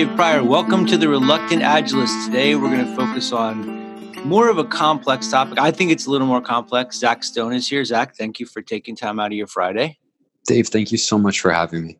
Dave Prior. Welcome to the Reluctant Agilist. Today we're going to focus on more of a complex topic. I think it's a little more complex. Zach Stone is here. Zach, thank you for taking time out of your Friday. Dave, thank you so much for having me.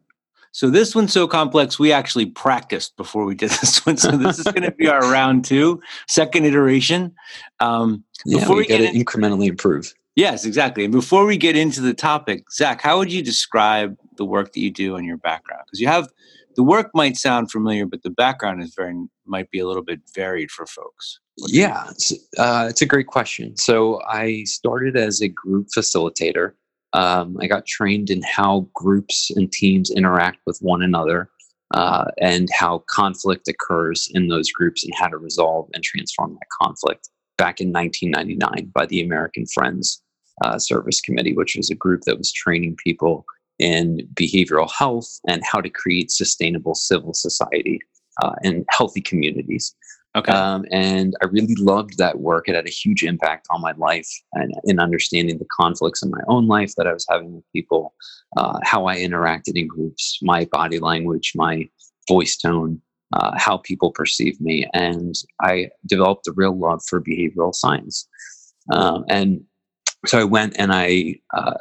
So this one's so complex, we actually practiced before we did this one. So this is going to be our round two, second iteration. Um, yeah, before we, we get to incrementally improve. Yes, exactly. And before we get into the topic, Zach, how would you describe the work that you do and your background? Because you have the work might sound familiar, but the background is very might be a little bit varied for folks. yeah, it's, uh, it's a great question. So I started as a group facilitator. Um, I got trained in how groups and teams interact with one another. Uh, and how conflict occurs in those groups and how to resolve and transform that conflict back in 1999 by the American Friends uh, Service Committee, which was a group that was training people in behavioral health and how to create sustainable civil society uh, and healthy communities. Okay. Um, and I really loved that work. It had a huge impact on my life and in understanding the conflicts in my own life that I was having with people, uh, how I interacted in groups, my body language, my voice tone, uh, how people perceive me. And I developed a real love for behavioral science. Um, and so I went and I uh,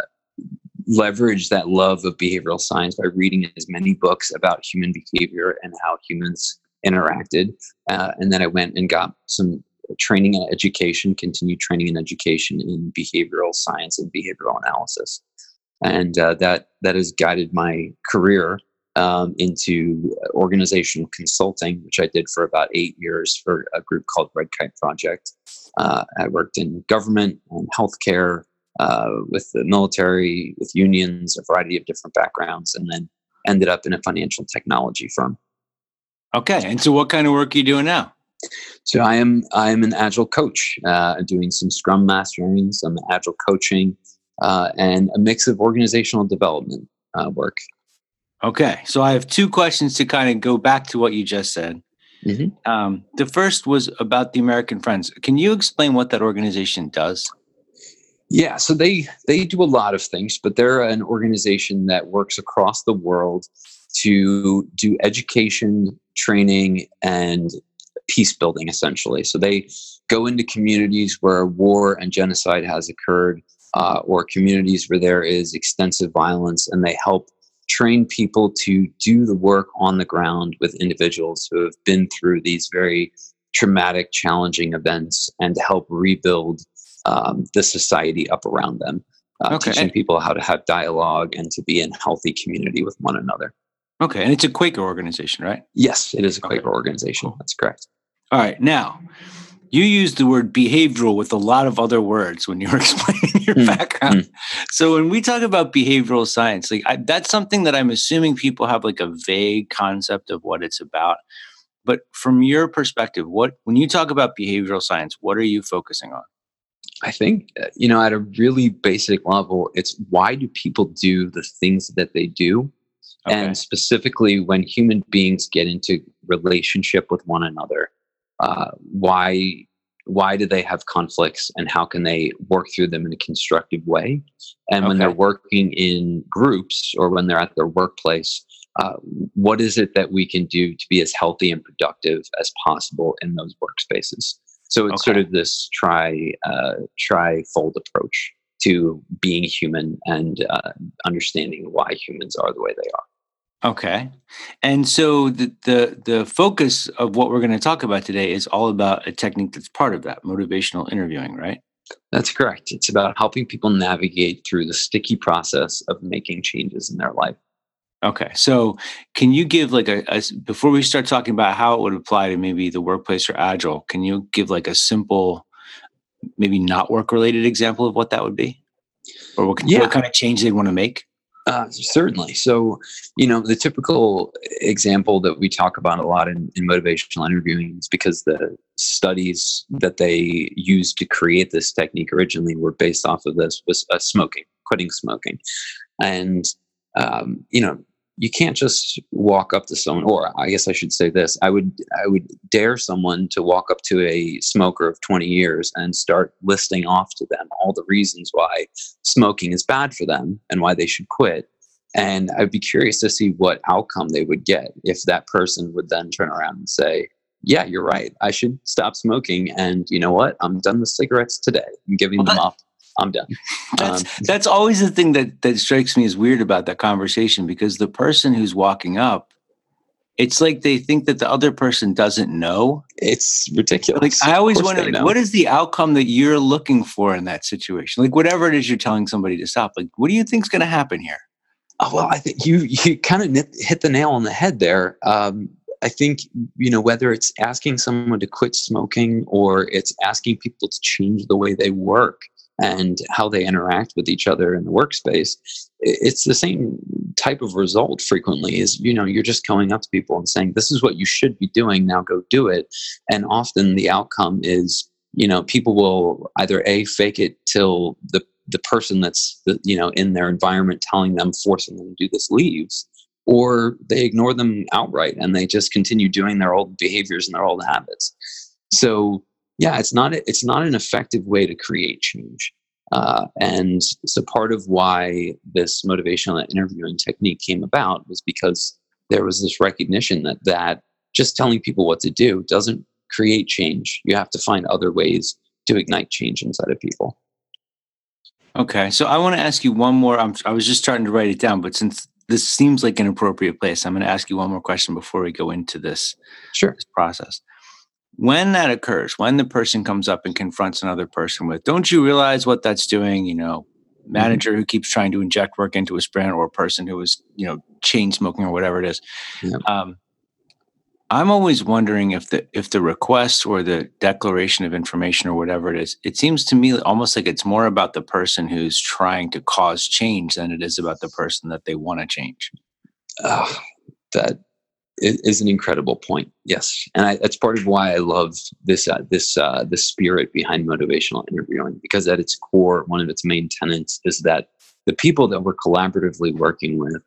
leverage that love of behavioral science by reading as many books about human behavior and how humans interacted. Uh, and then I went and got some training and education, continued training and education in behavioral science and behavioral analysis. And uh, that that has guided my career um, into organizational consulting, which I did for about eight years for a group called Red Kite Project. Uh, I worked in government and healthcare, uh, with the military, with unions, a variety of different backgrounds, and then ended up in a financial technology firm. Okay, and so what kind of work are you doing now? So I am I am an agile coach, uh, doing some Scrum mastering, some agile coaching, uh, and a mix of organizational development uh, work. Okay, so I have two questions to kind of go back to what you just said. Mm-hmm. Um, the first was about the American Friends. Can you explain what that organization does? Yeah, so they they do a lot of things, but they're an organization that works across the world to do education, training, and peace building essentially. So they go into communities where war and genocide has occurred, uh, or communities where there is extensive violence, and they help train people to do the work on the ground with individuals who have been through these very traumatic, challenging events and to help rebuild um, the society up around them, uh, okay. teaching people how to have dialogue and to be in healthy community with one another. Okay, and it's a Quaker organization, right? Yes, it is a Quaker okay. organization. That's correct. All right, now you use the word behavioral with a lot of other words when you're explaining your mm. background. Mm. So when we talk about behavioral science, like I, that's something that I'm assuming people have like a vague concept of what it's about. But from your perspective, what when you talk about behavioral science, what are you focusing on? I think, uh, you know, at a really basic level, it's why do people do the things that they do? Okay. And specifically, when human beings get into relationship with one another, uh, why why do they have conflicts and how can they work through them in a constructive way and when they're working in groups or when they're at their workplace uh, what is it that we can do to be as healthy and productive as possible in those workspaces so it's okay. sort of this tri uh, tri-fold approach to being human and uh, understanding why humans are the way they are. Okay, and so the the the focus of what we're going to talk about today is all about a technique that's part of that motivational interviewing, right? That's correct. It's about helping people navigate through the sticky process of making changes in their life. Okay. So, can you give like a, a, before we start talking about how it would apply to maybe the workplace or agile, can you give like a simple, maybe not work related example of what that would be? Or what, yeah. what kind of change they want to make? Uh, certainly. So, you know, the typical example that we talk about a lot in, in motivational interviewing is because the studies that they used to create this technique originally were based off of this was uh, smoking, quitting smoking. And um, you know, you can't just walk up to someone or i guess i should say this i would i would dare someone to walk up to a smoker of 20 years and start listing off to them all the reasons why smoking is bad for them and why they should quit and I'd be curious to see what outcome they would get if that person would then turn around and say, yeah, you're right. I should stop smoking. And you know what? I'm done with cigarettes today. I'm giving well, them that, up. I'm done. That's, um, that's always the thing that, that strikes me as weird about that conversation because the person who's walking up, it's like they think that the other person doesn't know. It's ridiculous. Like I always wonder, like, what is the outcome that you're looking for in that situation? Like whatever it is you're telling somebody to stop. Like, what do you think's going to happen here? Oh, well, I think you you kind of hit the nail on the head there. Um, I think you know whether it's asking someone to quit smoking or it's asking people to change the way they work and how they interact with each other in the workspace it's the same type of result frequently is you know you're just going up to people and saying this is what you should be doing now go do it. And often the outcome is you know people will either a fake it till the the person that's the, you know in their environment telling them forcing them to do this leaves or they ignore them outright and they just continue doing their old behaviors and their old habits. So yeah it's not it's not an effective way to create change uh, and so part of why this motivational interviewing technique came about was because there was this recognition that that just telling people what to do doesn't create change you have to find other ways to ignite change inside of people Okay, so I want to ask you one more. I'm, I was just starting to write it down, but since this seems like an appropriate place, I'm going to ask you one more question before we go into this, sure. this process. When that occurs, when the person comes up and confronts another person with, "Don't you realize what that's doing?" You know, mm-hmm. manager who keeps trying to inject work into a sprint, or a person who is, you know, chain smoking or whatever it is. Yeah. Um, I'm always wondering if the if the request or the declaration of information or whatever it is, it seems to me almost like it's more about the person who's trying to cause change than it is about the person that they want to change. Uh, that is an incredible point. Yes, and I, that's part of why I love this uh, this uh, this spirit behind motivational interviewing because at its core, one of its main tenets is that the people that we're collaboratively working with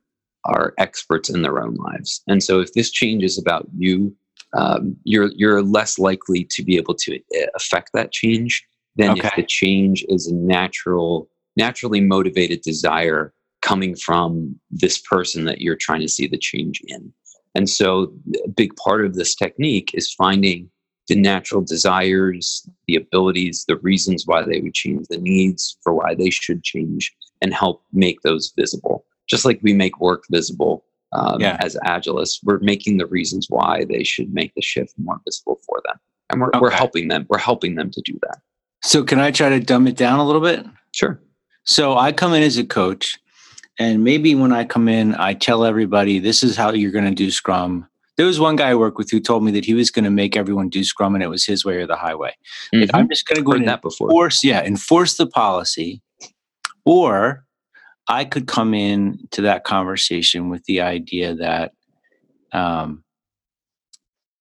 are experts in their own lives. And so if this change is about you, um, you're you're less likely to be able to uh, affect that change than okay. if the change is a natural, naturally motivated desire coming from this person that you're trying to see the change in. And so a big part of this technique is finding the natural desires, the abilities, the reasons why they would change, the needs for why they should change, and help make those visible just like we make work visible um, yeah. as agilists, we're making the reasons why they should make the shift more visible for them, and we're okay. we're helping them. We're helping them to do that. So, can I try to dumb it down a little bit? Sure. So, I come in as a coach, and maybe when I come in, I tell everybody this is how you're going to do Scrum. There was one guy I work with who told me that he was going to make everyone do Scrum, and it was his way or the highway. Mm-hmm. Like, I'm just going to go in that before. enforce, yeah, enforce the policy, or I could come in to that conversation with the idea that um,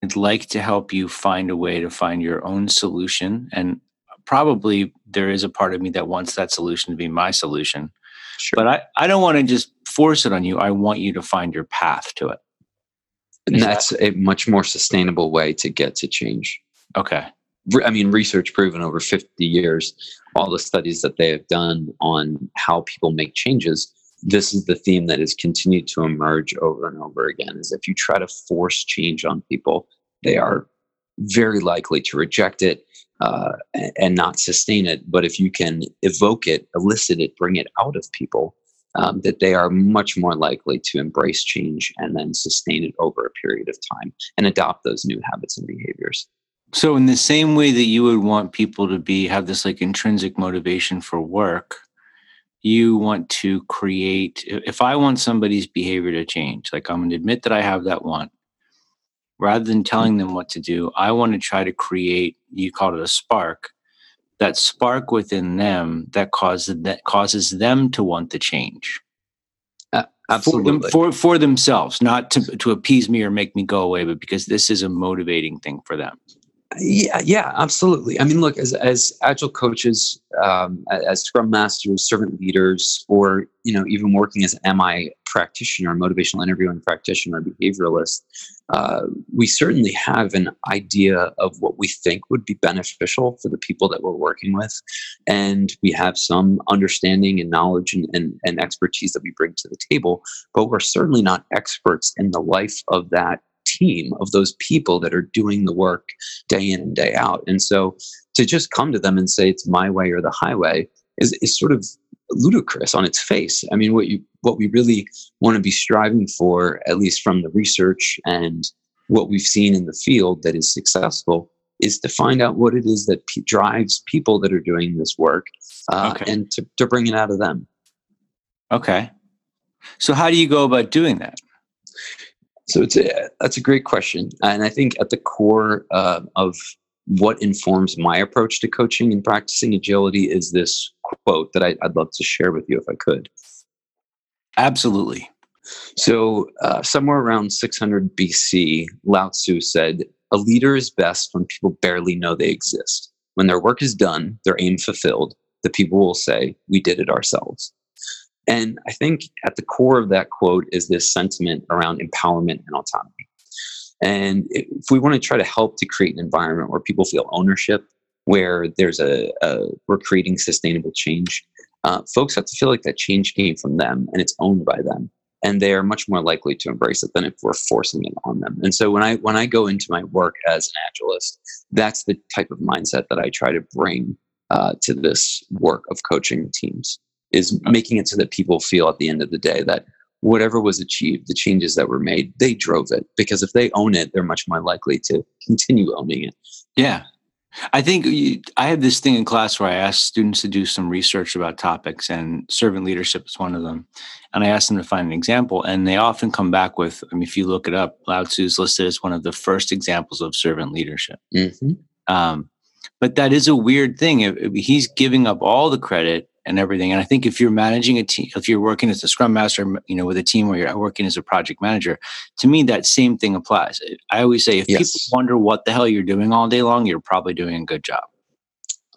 I'd like to help you find a way to find your own solution. And probably there is a part of me that wants that solution to be my solution. Sure. But I, I don't want to just force it on you. I want you to find your path to it. And that's a much more sustainable way to get to change. Okay. I mean, research proven over 50 years, all the studies that they have done on how people make changes, this is the theme that has continued to emerge over and over again is if you try to force change on people, they are very likely to reject it uh, and not sustain it. But if you can evoke it, elicit it, bring it out of people, um, that they are much more likely to embrace change and then sustain it over a period of time and adopt those new habits and behaviors. So in the same way that you would want people to be have this like intrinsic motivation for work, you want to create if I want somebody's behavior to change, like I'm going to admit that I have that want. Rather than telling them what to do, I want to try to create, you call it a spark, that spark within them that causes that causes them to want the change. Uh, absolutely. For, them, for, for themselves, not to, to appease me or make me go away, but because this is a motivating thing for them. Yeah, yeah, absolutely. I mean, look, as as agile coaches, um, as Scrum masters, servant leaders, or you know, even working as MI practitioner, motivational interviewing practitioner, behavioralist, uh, we certainly have an idea of what we think would be beneficial for the people that we're working with. And we have some understanding and knowledge and, and, and expertise that we bring to the table, but we're certainly not experts in the life of that team of those people that are doing the work day in and day out. And so to just come to them and say it's my way or the highway is, is sort of ludicrous on its face. I mean, what you what we really want to be striving for, at least from the research and what we've seen in the field that is successful, is to find out what it is that p- drives people that are doing this work, uh, okay. and to, to bring it out of them. Okay. So how do you go about doing that? So it's a, that's a great question, and I think at the core uh, of what informs my approach to coaching and practicing agility is this quote that I, would love to share with you if I could. Absolutely. So, uh, somewhere around 600 BC, Lao Tzu said, A leader is best when people barely know they exist. When their work is done, their aim fulfilled, the people will say, We did it ourselves. And I think at the core of that quote is this sentiment around empowerment and autonomy. And if we want to try to help to create an environment where people feel ownership, where there's a, a we're creating sustainable change, uh, folks have to feel like that change came from them and it's owned by them, and they are much more likely to embrace it than if we're forcing it on them. And so when I when I go into my work as an agilist, that's the type of mindset that I try to bring uh, to this work of coaching teams is making it so that people feel at the end of the day that whatever was achieved, the changes that were made, they drove it because if they own it, they're much more likely to continue owning it. Yeah. I think you, I have this thing in class where I ask students to do some research about topics, and servant leadership is one of them. And I ask them to find an example, and they often come back with, I mean, if you look it up, Lao Tzu is listed as one of the first examples of servant leadership. Mm-hmm. Um, but that is a weird thing. He's giving up all the credit and everything. And I think if you're managing a team, if you're working as a scrum master, you know, with a team or you're working as a project manager, to me, that same thing applies. I always say if yes. people wonder what the hell you're doing all day long, you're probably doing a good job.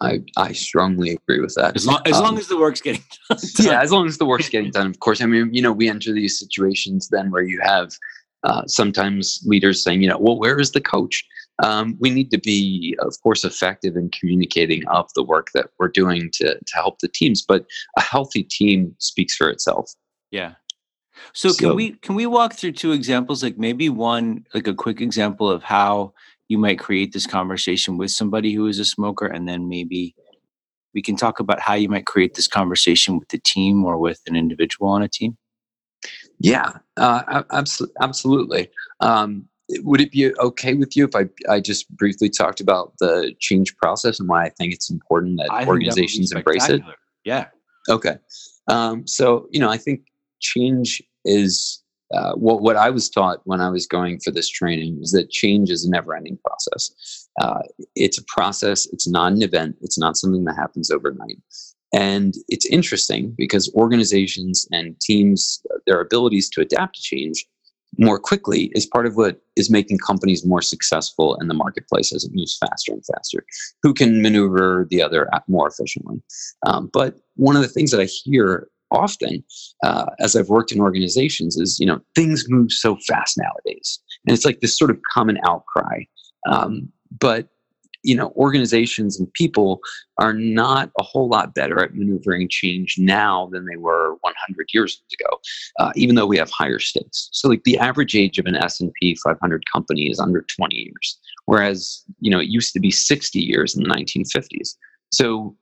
I, I strongly agree with that. As long as, um, long as the work's getting done. Yeah, as long as the work's getting done. Of course, I mean, you know, we enter these situations then where you have uh, sometimes leaders saying, you know, well, where is the coach? Um, we need to be, of course, effective in communicating of the work that we're doing to, to help the teams. But a healthy team speaks for itself. Yeah. So, so can we can we walk through two examples, like maybe one, like a quick example of how you might create this conversation with somebody who is a smoker, and then maybe we can talk about how you might create this conversation with the team or with an individual on a team. Yeah, uh, absolutely. Um, would it be okay with you if I, I just briefly talked about the change process and why I think it's important that I organizations that embrace it? Yeah. Okay. Um, so, you know, I think change is uh, what, what I was taught when I was going for this training is that change is a never ending process. Uh, it's a process, it's not an event, it's not something that happens overnight. And it's interesting because organizations and teams, their abilities to adapt to change more quickly is part of what is making companies more successful in the marketplace as it moves faster and faster. Who can maneuver the other more efficiently? Um, but one of the things that I hear often uh, as I've worked in organizations is, you know, things move so fast nowadays. And it's like this sort of common outcry. Um, but you know organizations and people are not a whole lot better at maneuvering change now than they were 100 years ago uh, even though we have higher stakes. So like the average age of an s&p 500 company is under 20 years whereas you know it used to be 60 years in the 1950s so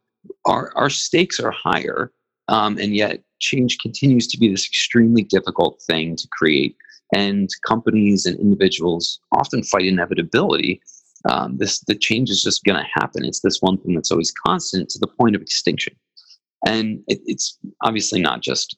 our, our stakes are higher um, and yet change continues to be this extremely difficult thing to create and companies and individuals often fight inevitability um, this the change is just going to happen. It's this one thing that's always constant to the point of extinction, and it, it's obviously not just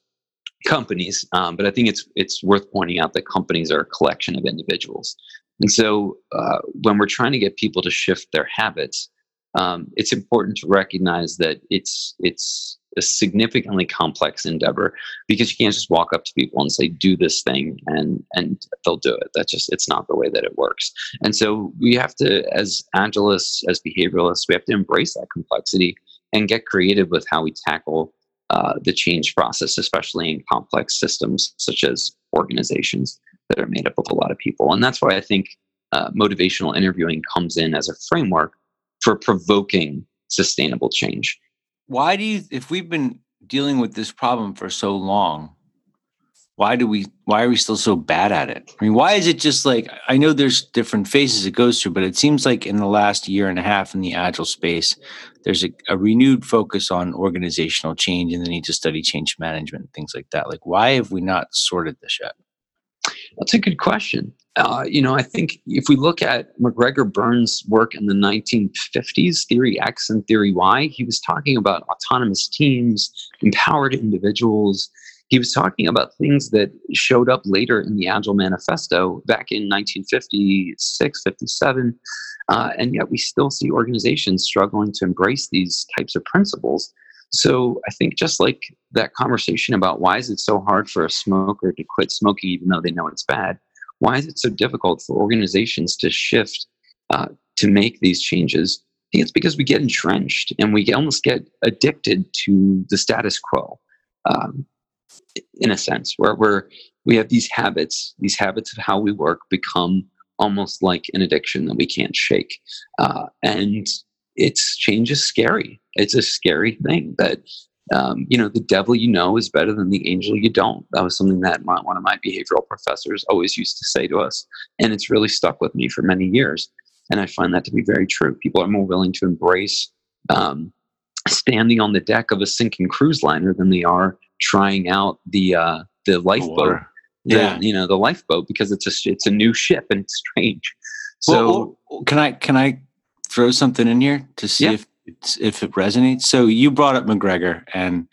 companies, um, but I think it's it's worth pointing out that companies are a collection of individuals, and so uh, when we're trying to get people to shift their habits, um, it's important to recognize that it's it's a significantly complex endeavor because you can't just walk up to people and say do this thing and and they'll do it that's just it's not the way that it works and so we have to as agilists as behavioralists we have to embrace that complexity and get creative with how we tackle uh, the change process, especially in complex systems such as organizations that are made up of a lot of people. And that's why I think uh, motivational interviewing comes in as a framework for provoking sustainable change. Why do you, if we've been dealing with this problem for so long, why do we why are we still so bad at it? I mean why is it just like i know there's different phases it goes through but it seems like in the last year and a half in the agile space there's a, a renewed focus on organizational change and the need to study change management things like that. Like why have we not sorted this yet that's a good question. Uh, you know, I think if we look at McGregor Burns' work in the 1950s, Theory X and Theory Y, he was talking about autonomous teams, empowered individuals. He was talking about things that showed up later in the Agile Manifesto back in 1956, 57. Uh, and yet we still see organizations struggling to embrace these types of principles. So I think just like that conversation about why is it so hard for a smoker to quit smoking even though they know it's bad, why is it so difficult for organizations to shift uh, to make these changes? I think it's because we get entrenched and we almost get addicted to the status quo, um, in a sense, where we're we have these habits, these habits of how we work become almost like an addiction that we can't shake, uh, and it's change is scary. It's a scary thing that um, you know the devil you know is better than the angel you don't. That was something that my, one of my behavioral professors always used to say to us, and it's really stuck with me for many years. And I find that to be very true. People are more willing to embrace um, standing on the deck of a sinking cruise liner than they are trying out the uh, the lifeboat. Yeah, the, you know the lifeboat because it's a it's a new ship and it's strange. So well, can I can I throw something in here to see yeah. if if it resonates. So you brought up McGregor and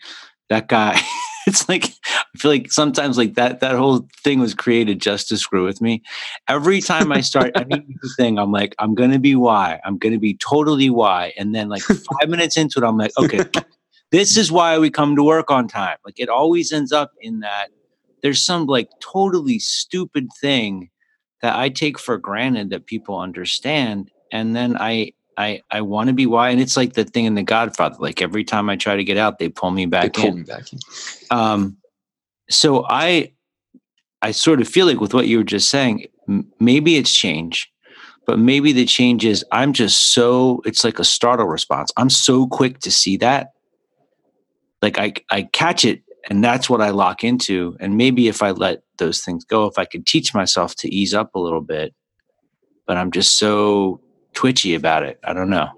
that guy. it's like I feel like sometimes like that that whole thing was created just to screw with me. Every time I start any new thing, I'm like, I'm gonna be Y. I'm gonna be totally Y. And then like five minutes into it, I'm like, okay, this is why we come to work on time. Like it always ends up in that there's some like totally stupid thing that I take for granted that people understand and then I I I want to be Y, and it's like the thing in The Godfather. Like every time I try to get out, they pull me back they pull in. Me back in. Um, so I I sort of feel like with what you were just saying, m- maybe it's change, but maybe the change is I'm just so it's like a startle response. I'm so quick to see that, like I I catch it, and that's what I lock into. And maybe if I let those things go, if I could teach myself to ease up a little bit, but I'm just so twitchy about it. I don't know.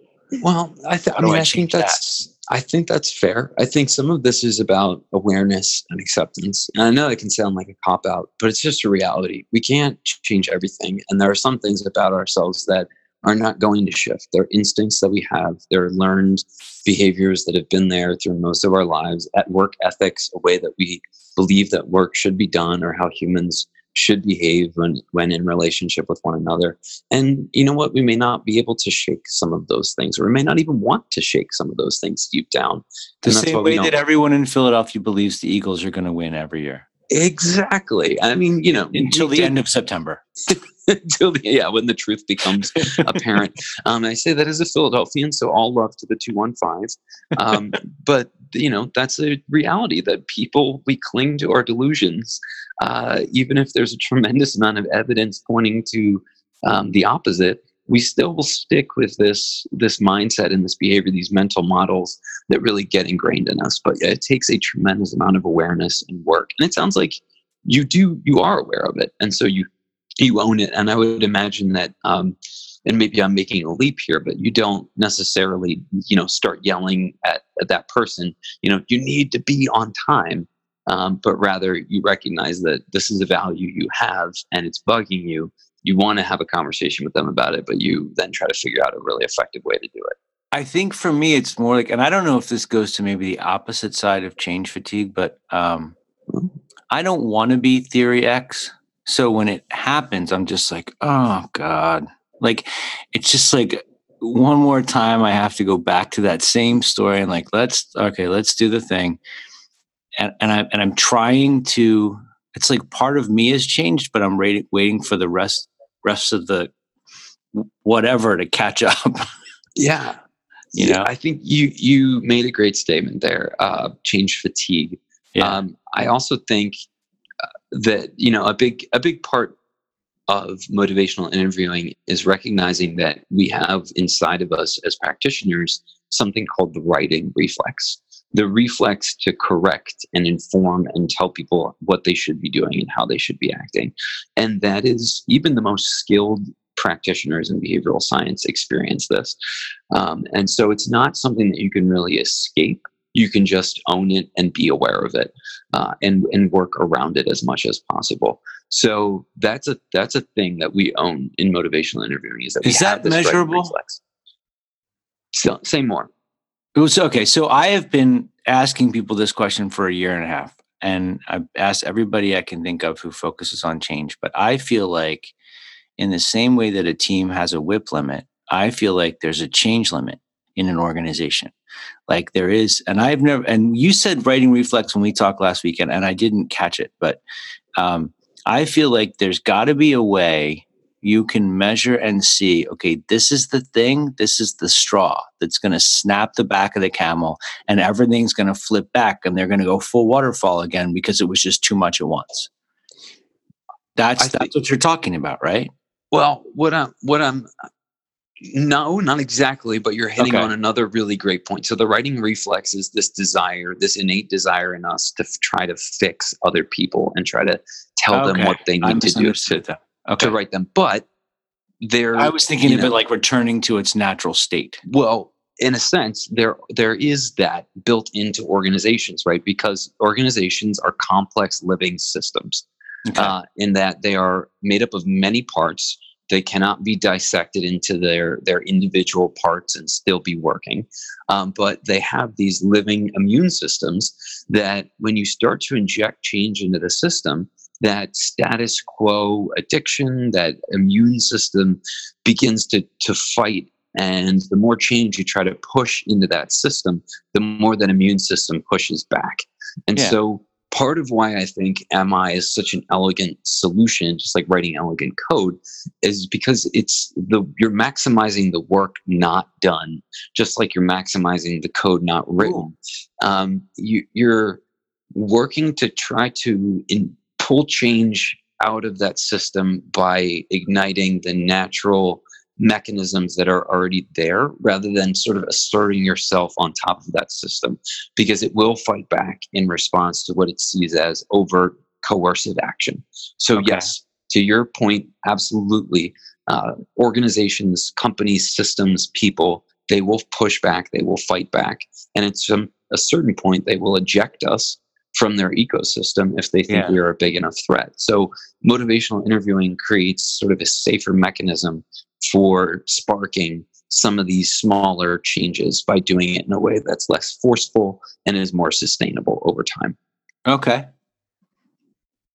Well, I, th- I mean, I, I think that's. That? I think that's fair. I think some of this is about awareness and acceptance. And I know it can sound like a cop out, but it's just a reality. We can't change everything. And there are some things about ourselves that are not going to shift. They're instincts that we have, they're learned behaviors that have been there through most of our lives, at work ethics, a way that we believe that work should be done, or how humans should behave when when in relationship with one another. And you know what? We may not be able to shake some of those things or we may not even want to shake some of those things deep down. The same way that everyone in philadelphia believes the eagles are going to win every year exactly. I mean you know until the end of september. Until the, yeah when the truth becomes apparent. Um, i say that as a philadelphian so all love to the 215 um, but you know that's a reality that people we cling to our delusions uh, even if there's a tremendous amount of evidence pointing to um, the opposite we still will stick with this this mindset and this behavior these mental models that really get ingrained in us but it takes a tremendous amount of awareness and work and it sounds like you do you are aware of it and so you you own it and i would imagine that um, and maybe I'm making a leap here, but you don't necessarily, you know, start yelling at, at that person, you know, you need to be on time. Um, but rather you recognize that this is a value you have and it's bugging you. You want to have a conversation with them about it, but you then try to figure out a really effective way to do it. I think for me, it's more like, and I don't know if this goes to maybe the opposite side of change fatigue, but um. I don't want to be theory X. So when it happens, I'm just like, oh God, like it's just like one more time I have to go back to that same story and like let's okay, let's do the thing. And and I and I'm trying to it's like part of me has changed, but I'm waiting for the rest rest of the whatever to catch up. Yeah. You know, I think you you made a great statement there. Uh, change fatigue. yeah. Um, I also think uh, that you know a big a big part of motivational interviewing is recognizing that we have inside of us as practitioners something called the righting reflex. The reflex to correct and inform and tell people what they should be doing and how they should be acting. And that is even the most skilled practitioners in behavioral science experience this. Um, and so it's not something that you can really escape. You can just own it and be aware of it uh, and, and work around it as much as possible. So that's a that's a thing that we own in motivational interviewing is that we Is have that measurable? reflex. So, say more. It was okay. So I have been asking people this question for a year and a half, and I've asked everybody I can think of who focuses on change. But I feel like, in the same way that a team has a WIP limit, I feel like there's a change limit in an organization. Like there is, and I've never, and you said righting reflex when we talked last weekend, and I didn't catch it, but um, I feel like there's got to be a way you can measure and see okay this is the thing this is the straw that's going to snap the back of the camel and everything's going to flip back and they're going to go full waterfall again because it was just too much at once that's I that's what you're talking about right Well, what I'm what I'm no, not exactly, but you're hitting Okay. on another really great point. So the righting reflex is this desire, this innate desire in us to f- try to fix other people and try to tell them what they i need to do to, okay to right them. But there i was thinking of know, it like returning to its natural state well, in a sense, there there is that built into organizations, right? Because organizations are complex living systems. okay. uh, in that they are made up of many parts. They cannot be dissected into their their individual parts and still be working. Um, but they have these living immune systems that, when you start to inject change into the system, that status quo addiction, that immune system begins to to fight. And the more change you try to push into that system, the more that immune system pushes back. And Yeah. so part of why I think MI is such an elegant solution, just like writing elegant code, is because it's the you're maximizing the work not done, just like you're maximizing the code not written. Um, you, you're working to try to in, pull change out of that system by igniting the natural mechanisms that are already there rather than sort of asserting yourself on top of that system because it will fight back in response to what it sees as overt coercive action. So, Okay. yes, to your point, absolutely. Uh, organizations, companies, systems, people, they will push back, they will fight back. And at some, a certain point, they will eject us from their ecosystem if they think Yeah. we are a big enough threat. So, motivational interviewing creates sort of a safer mechanism for sparking some of these smaller changes by doing it in a way that's less forceful and is more sustainable over time. okay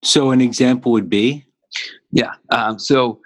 so an example would be Yeah. Um, so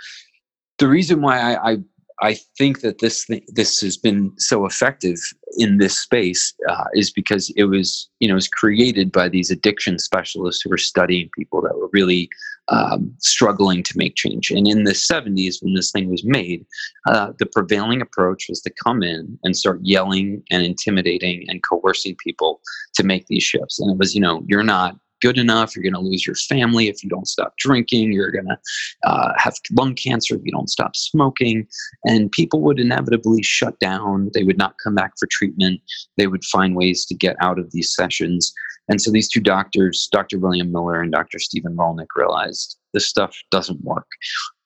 the reason why I, I I think that this thing, this has been so effective in this space uh, is because it was you know was created by these addiction specialists who were studying people that were really um, struggling to make change. And in the 70s, when this thing was made, uh, the prevailing approach was to come in and start yelling and intimidating and coercing people to make these shifts. And it was, you know, you're not good enough. You're going to lose your family if you don't stop drinking. You're going to uh, have lung cancer if you don't stop smoking. And people would inevitably shut down. They would not come back for treatment. They would find ways to get out of these sessions. And so these two doctors, Dr. William Miller and Dr. Stephen Rollnick, realized this stuff doesn't work.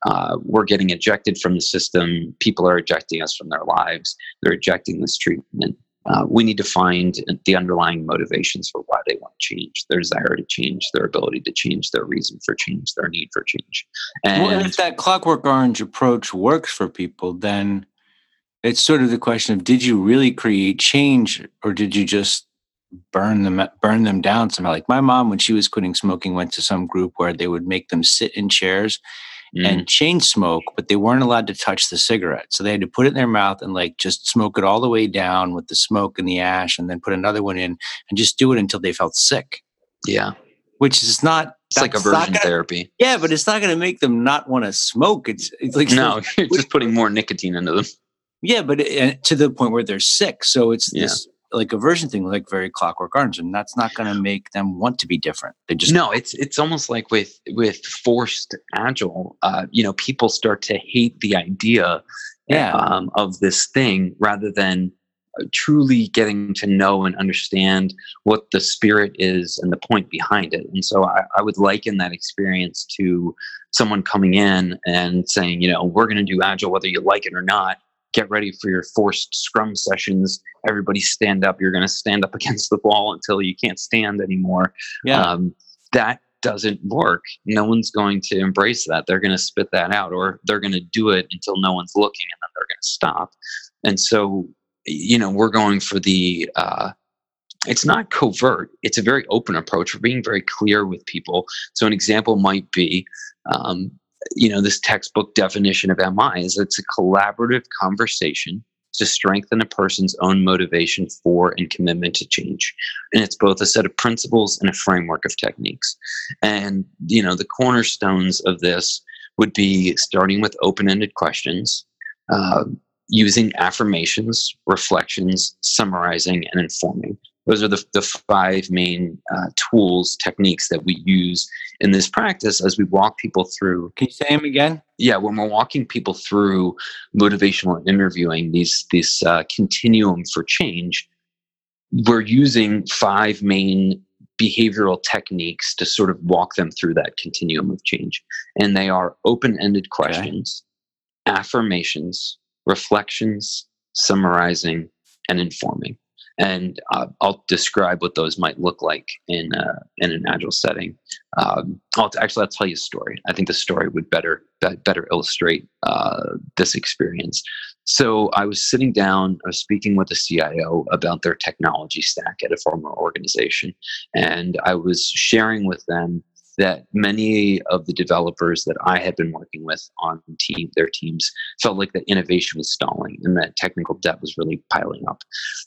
Uh, we're getting ejected from the system. People are ejecting us from their lives. They're ejecting this treatment. Uh, we need to find the underlying motivations for why they want to change, their desire to change, their ability to change, their reason for change, their need for change. And well, if that clockwork orange approach works for people, then it's sort of the question of did you really create change or did you just burn them burn them down somehow? Like my mom, when she was quitting smoking, went to some group where they would make them sit in chairs Mm, and chain smoke, but they weren't allowed to touch the cigarette. So they had to put it in their mouth and like just smoke it all the way down with the smoke and the ash, and then put another one in and just do it until they felt sick. yeah, Which is not it's like aversion gonna- therapy. Yeah, but it's not going to make them not want to smoke. It's it's like No, you're just putting more nicotine into them. Yeah, but it, to the point where they're sick. So it's yeah. this like aversion thing, like very clockwork orange, and that's not going to make them want to be different. They just no. It's it's almost like with with forced agile. Uh, you know, people start to hate the idea yeah. um, of this thing rather than uh, truly getting to know and understand what the spirit is and the point behind it. And so I, I would liken that experience to someone coming in and saying, you know, we're going to do agile whether you like it or not get ready for your forced scrum sessions. Everybody stand up. You're going to stand up against the wall until you can't stand anymore. Yeah. Um, that doesn't work. No one's going to embrace that. They're going to spit that out or they're going to do it until no one's looking and then they're going to stop. And so, you know, we're going for the, uh, it's not covert. It's a very open approach. We're being very clear with people. So an example might be, um, you know, this textbook definition of MI is it's a collaborative conversation to strengthen a person's own motivation for and commitment to change. And it's both a set of principles and a framework of techniques. And, you know, the cornerstones of this would be starting with open ended questions, uh, using affirmations, reflections, summarizing, and informing those are the, the five main uh, tools, techniques that we use in this practice as we walk people through. Can you say them again? Yeah, when we're walking people through motivational interviewing, these this uh, continuum for change, we're using five main behavioral techniques to sort of walk them through that continuum of change, and they are open-ended questions, okay. affirmations, reflections, summarizing, and informing and uh, I'll describe what those might look like in uh, in an agile setting. Um, I'll actually I'll tell you a story. I think the story would better better illustrate uh, this experience. So I was sitting down, I was speaking with the CIO about their technology stack at a former organization, and I was sharing with them that many of the developers that I had been working with on team, their teams felt like the innovation was stalling and that technical debt was really piling up.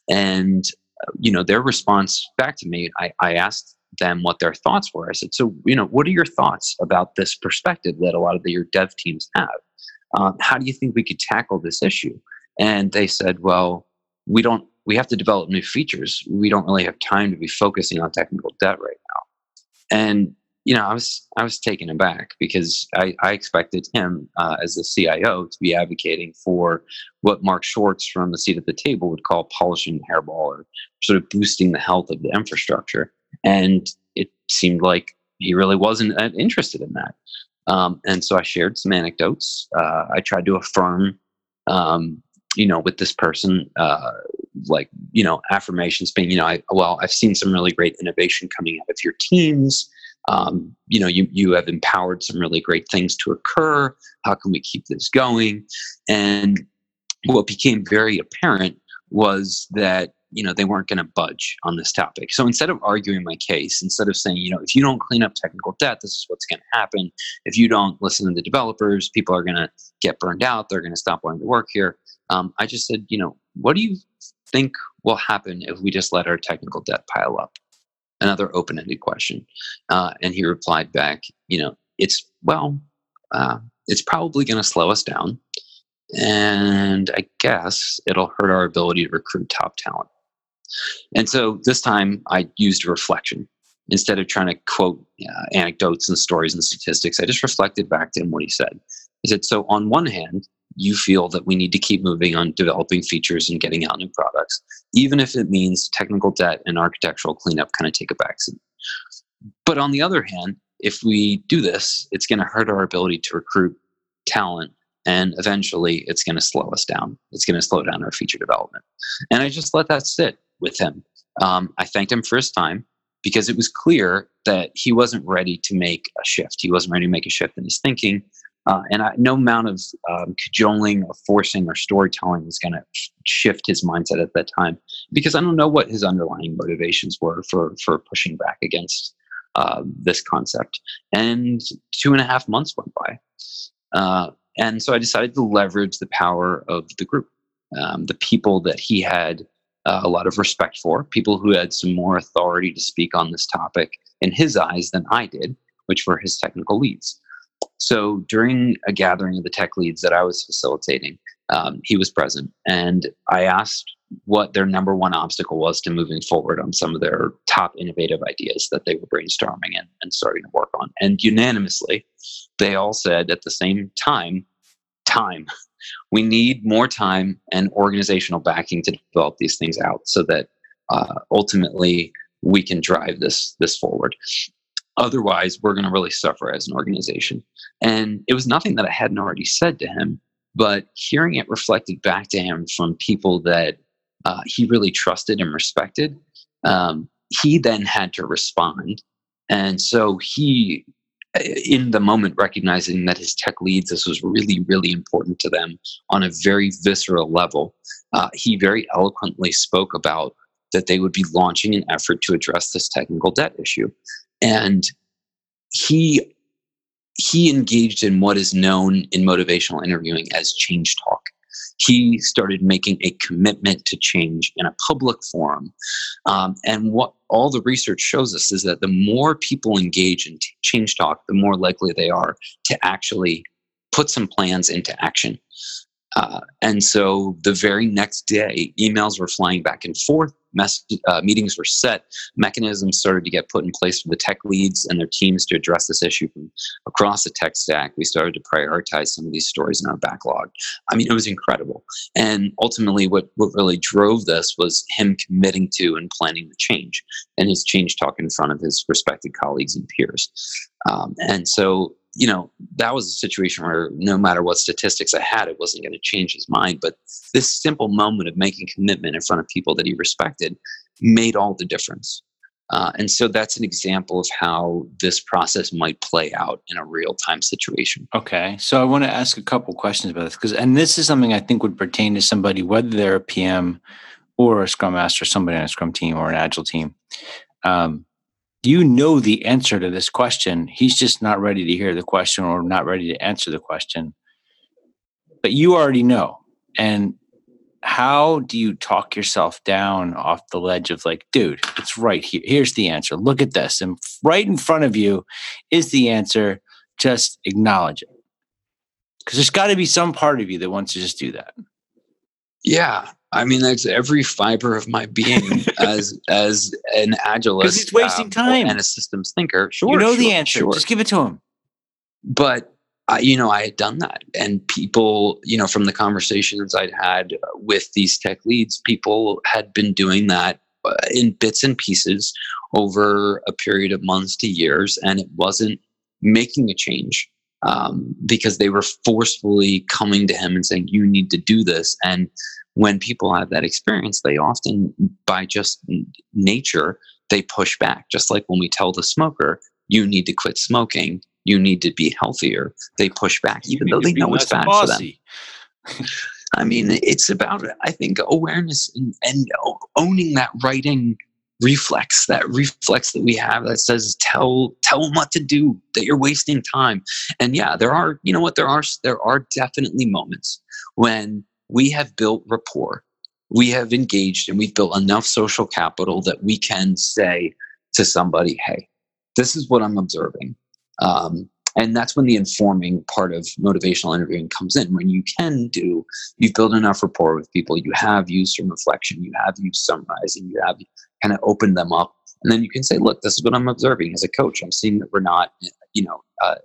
And uh, you know, their response back to me, I, I asked them what their thoughts were. I said, "So, you know, what are your thoughts about this perspective that a lot of the, your dev teams have? Um, how do you think we could tackle this issue?" And they said, "Well, we don't. We have to develop new features. We don't really have time to be focusing on technical debt right now." And you know, I was I was taken aback because I, I expected him uh, as the CIO to be advocating for what Mark Schwartz from the seat at the table would call polishing the hairball or sort of boosting the health of the infrastructure, and it seemed like he really wasn't uh, interested in that. Um, and so I shared some anecdotes. Uh, I tried to affirm, um, you know, with this person, uh, like you know, affirmations being, you know, I, well, I've seen some really great innovation coming out of your teams um, you know you, you have empowered some really great things to occur. How can we keep this going? And what became very apparent was that you know they weren't going to budge on this topic. So instead of arguing my case instead of saying you know if you don't clean up technical debt this is what's going to happen. If you don't listen to the developers people are going to get burned out. They're going to stop wanting to work here. Um, i just said you know what do you think will happen if we just let our technical debt pile up another open-ended question uh, and he replied back you know it's well uh, it's probably going to slow us down and i guess it'll hurt our ability to recruit top talent. And so this time i used reflection. Instead of trying to quote uh, anecdotes and stories and statistics i just reflected back to him what he said. He said so on one hand you feel that we need to keep moving on developing features and getting out new products, even if it means technical debt and architectural cleanup kind of take a backseat. But on the other hand, if we do this, it's going to hurt our ability to recruit talent and eventually it's going to slow us down. It's going to slow down our feature development. And I just let that sit with him. Um, I thanked him for his time because it was clear that he wasn't ready to make a shift. He wasn't ready to make a shift in his thinking. Uh, and I, no amount of um, cajoling or forcing or storytelling is going to shift his mindset at that time because I don't know what his underlying motivations were for for pushing back against uh, this concept. And two and a half months went by, uh, and so I decided to leverage the power of the group, um, the people that he had uh, a lot of respect for, people who had some more authority to speak on this topic in his eyes than I did, which were his technical leads. So during a gathering of the tech leads that I was facilitating, Um, he was present, and I asked what their number one obstacle was to moving forward on some of their top innovative ideas that they were brainstorming and, and starting to work on. And unanimously, they all said at the same time, time. We need more time and organizational backing to develop these things out so that uh, ultimately we can drive this this forward. Otherwise, we're going to really suffer as an organization. And it was nothing that I hadn't already said to him, but hearing it reflected back to him from people that uh, he really trusted and respected, um, he then had to respond. And so he, in the moment, recognizing that his tech leads, this was really, really important to them on a very visceral level, uh, he very eloquently spoke about that they would be launching an effort to address this technical debt issue. And he he engaged in what is known in motivational interviewing as change talk. He started making a commitment to change in a public forum. Um, and what all the research shows us is that the more people engage in t- change talk, the more likely they are to actually put some plans into action. Uh, and so the very next day, emails were flying back and forth mess, uh, meetings were set, mechanisms started to get put in place for the tech leads and their teams to address this issue from across the tech stack. We started to prioritize some of these stories in our backlog. I mean, it was incredible. And ultimately, what, what really drove this was him committing to and planning the change and his change talk in front of his respected colleagues and peers. Um, and so you know, that was a situation where no matter what statistics I had, it wasn't going to change his mind. But this simple moment of making commitment in front of people that he respected made all the difference. Uh, and so that's an example of how this process might play out in a real time situation. Okay. So I want to ask a couple questions about this because, and this is something I think would pertain to somebody, whether they're a PM or a Scrum Master, somebody on a Scrum team or an Agile team. Um, you know the answer to this question. He's just not ready to hear the question or not ready to answer the question. But you already know. And how do you talk yourself down off the ledge of like, dude, it's right here. Here's the answer. Look at this. And right in front of you is the answer. Just acknowledge it. Because there's got to be some part of you that wants to just do that. Yeah. I mean, that's every fiber of my being as as an agilist. Because he's wasting um, time and a systems thinker. Sure, you know sure, the answer. Sure. Just give it to him. But I, you know, I had done that, and people, you know, from the conversations I'd had with these tech leads, people had been doing that uh, in bits and pieces over a period of months to years, and it wasn't making a change um, because they were forcefully coming to him and saying, "You need to do this," and when people have that experience, they often, by just nature, they push back. Just like when we tell the smoker, you need to quit smoking, you need to be healthier, they push back, even though they know it's bad bossy. for them. I mean, it's about, I think, awareness and, and owning that righting reflex, that reflex that we have that says, tell, tell them what to do, that you're wasting time. And yeah, there are, you know what, there are, there are definitely moments when we have built rapport. We have engaged and we've built enough social capital that we can say to somebody, hey, this is what I'm observing. Um, and that's when the informing part of motivational interviewing comes in. When you can do, you've built enough rapport with people, you have used some reflection, you have used summarizing, you have kind of opened them up. And then you can say, look, this is what I'm observing as a coach. I'm seeing that we're not, you know, uh,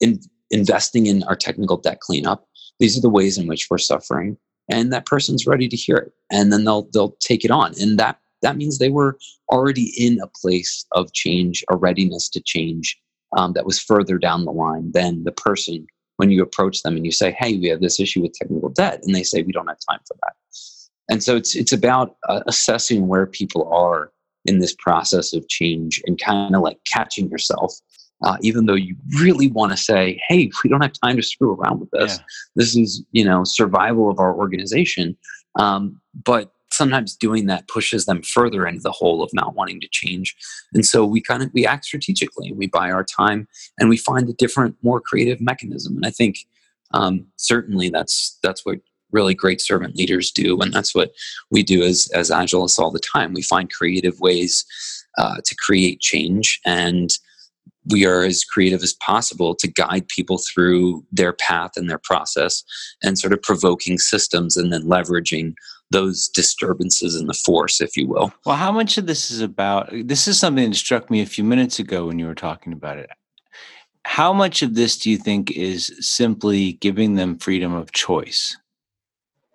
in, investing in our technical debt cleanup these are the ways in which we're suffering and that person's ready to hear it and then they'll they'll take it on and that that means they were already in a place of change a readiness to change um, that was further down the line than the person when you approach them and you say hey we have this issue with technical debt and they say we don't have time for that. And so it's it's about uh, assessing where people are in this process of change and kind of like catching yourself uh, even though you really want to say, "Hey, we don't have time to screw around with this. Yeah. This is you know survival of our organization." Um, but sometimes doing that pushes them further into the hole of not wanting to change, and so we kind of we act strategically. We buy our time and we find a different, more creative mechanism. And I think um, certainly that's that's what really great servant leaders do, and that's what we do as as agilists all the time. We find creative ways uh, to create change and we are as creative as possible to guide people through their path and their process and sort of provoking systems and then leveraging those disturbances in the force, if you will. Well, how much of this is about? This is something that struck me a few minutes ago when you were talking about it. How much of this do you think is simply giving them freedom of choice?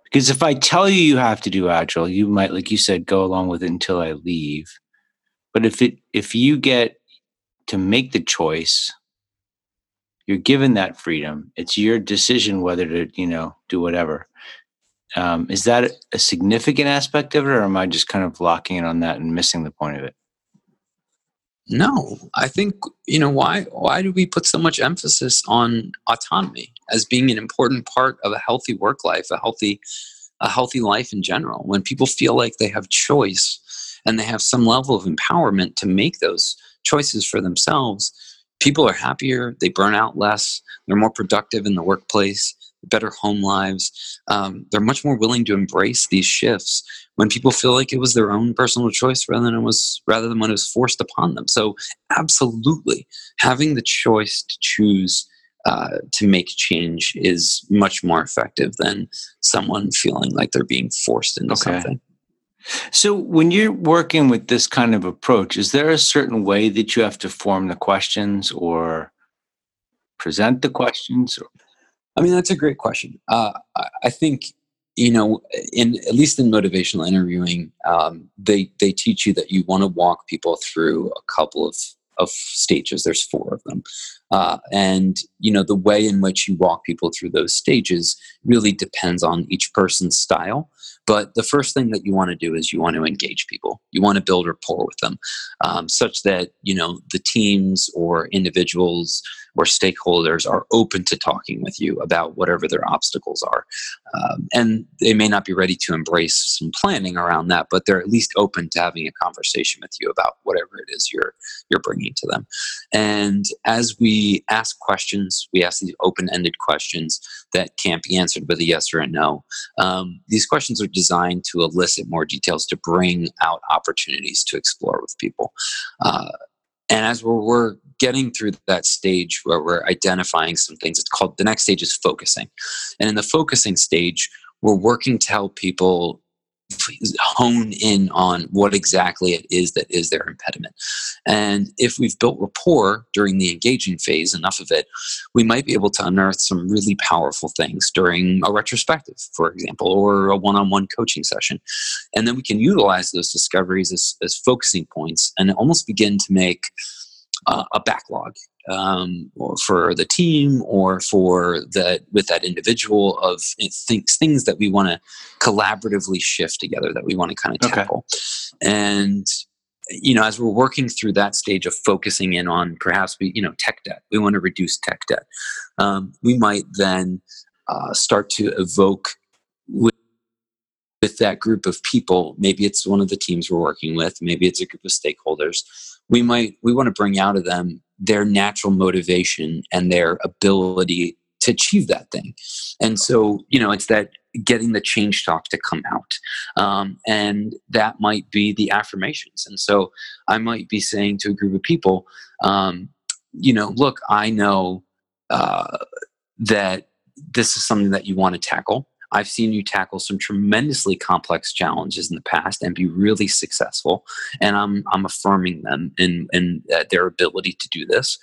Because if I tell you you have to do agile, you might, like you said, go along with it until I leave. But if it if you get to make the choice, you're given that freedom. It's your decision whether to, you know, do whatever. Um, is that a significant aspect of it, or am I just kind of locking in on that and missing the point of it? No, I think you know why. Why do we put so much emphasis on autonomy as being an important part of a healthy work life, a healthy, a healthy life in general? When people feel like they have choice and they have some level of empowerment to make those choices for themselves, people are happier. They burn out less. They're more productive in the workplace better home lives. Um, they're much more willing to embrace these shifts when people feel like it was their own personal choice rather than it was rather than when it was forced upon them. So, absolutely, having the choice to choose uh, to make change is much more effective than someone feeling like they're being forced into okay. something. So, when you're working with this kind of approach, is there a certain way that you have to form the questions or present the questions? I mean, that's a great question. Uh, I think you know, in at least in motivational interviewing, um, they they teach you that you want to walk people through a couple of of stages. There's four of them, uh, and you know the way in which you walk people through those stages really depends on each person's style. But the first thing that you want to do is you want to engage people. You want to build rapport with them, um, such that you know the teams or individuals or stakeholders are open to talking with you about whatever their obstacles are. Um, and they may not be ready to embrace some planning around that, but they're at least open to having a conversation with you about whatever it is you're you're bringing to them. And as we ask questions, we ask these open-ended questions that can't be answered with a yes or a no. Um, these questions are designed to elicit more details to bring out opportunities to explore with people. Uh, and as we're, we're getting through that stage where we're identifying some things, it's called the next stage is focusing. And in the focusing stage, we're working to help people hone in on what exactly it is that is their impediment. And if we've built rapport during the engaging phase, enough of it, we might be able to unearth some really powerful things during a retrospective, for example, or a one on one coaching session. And then we can utilize those discoveries as, as focusing points and almost begin to make uh, a backlog um, for the team or for that with that individual of things things that we want to collaboratively shift together that we want to kind of tackle okay. and you know as we're working through that stage of focusing in on perhaps we you know tech debt we want to reduce tech debt um, we might then uh, start to evoke with with that group of people maybe it's one of the teams we're working with maybe it's a group of stakeholders we might we want to bring out of them their natural motivation and their ability to achieve that thing. And so you know it's that getting the change talk to come out um, and that might be the affirmations. And so i might be saying to a group of people um, you know look i know uh, that this is something that you want to tackle I've seen you tackle some tremendously complex challenges in the past and be really successful. And I'm I'm affirming them in in uh, their ability to do this.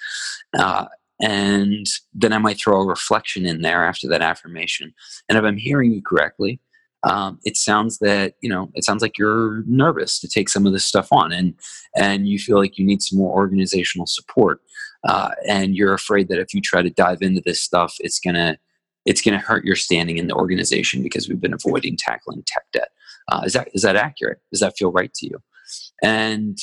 Uh, and then I might throw a reflection in there after that affirmation. And if I'm hearing you correctly, um, it sounds that you know it sounds like you're nervous to take some of this stuff on, and and you feel like you need some more organizational support, uh, and you're afraid that if you try to dive into this stuff, it's gonna it's going to hurt your standing in the organization because we've been avoiding tackling tech debt. Uh, is that is that accurate? Does that feel right to you? And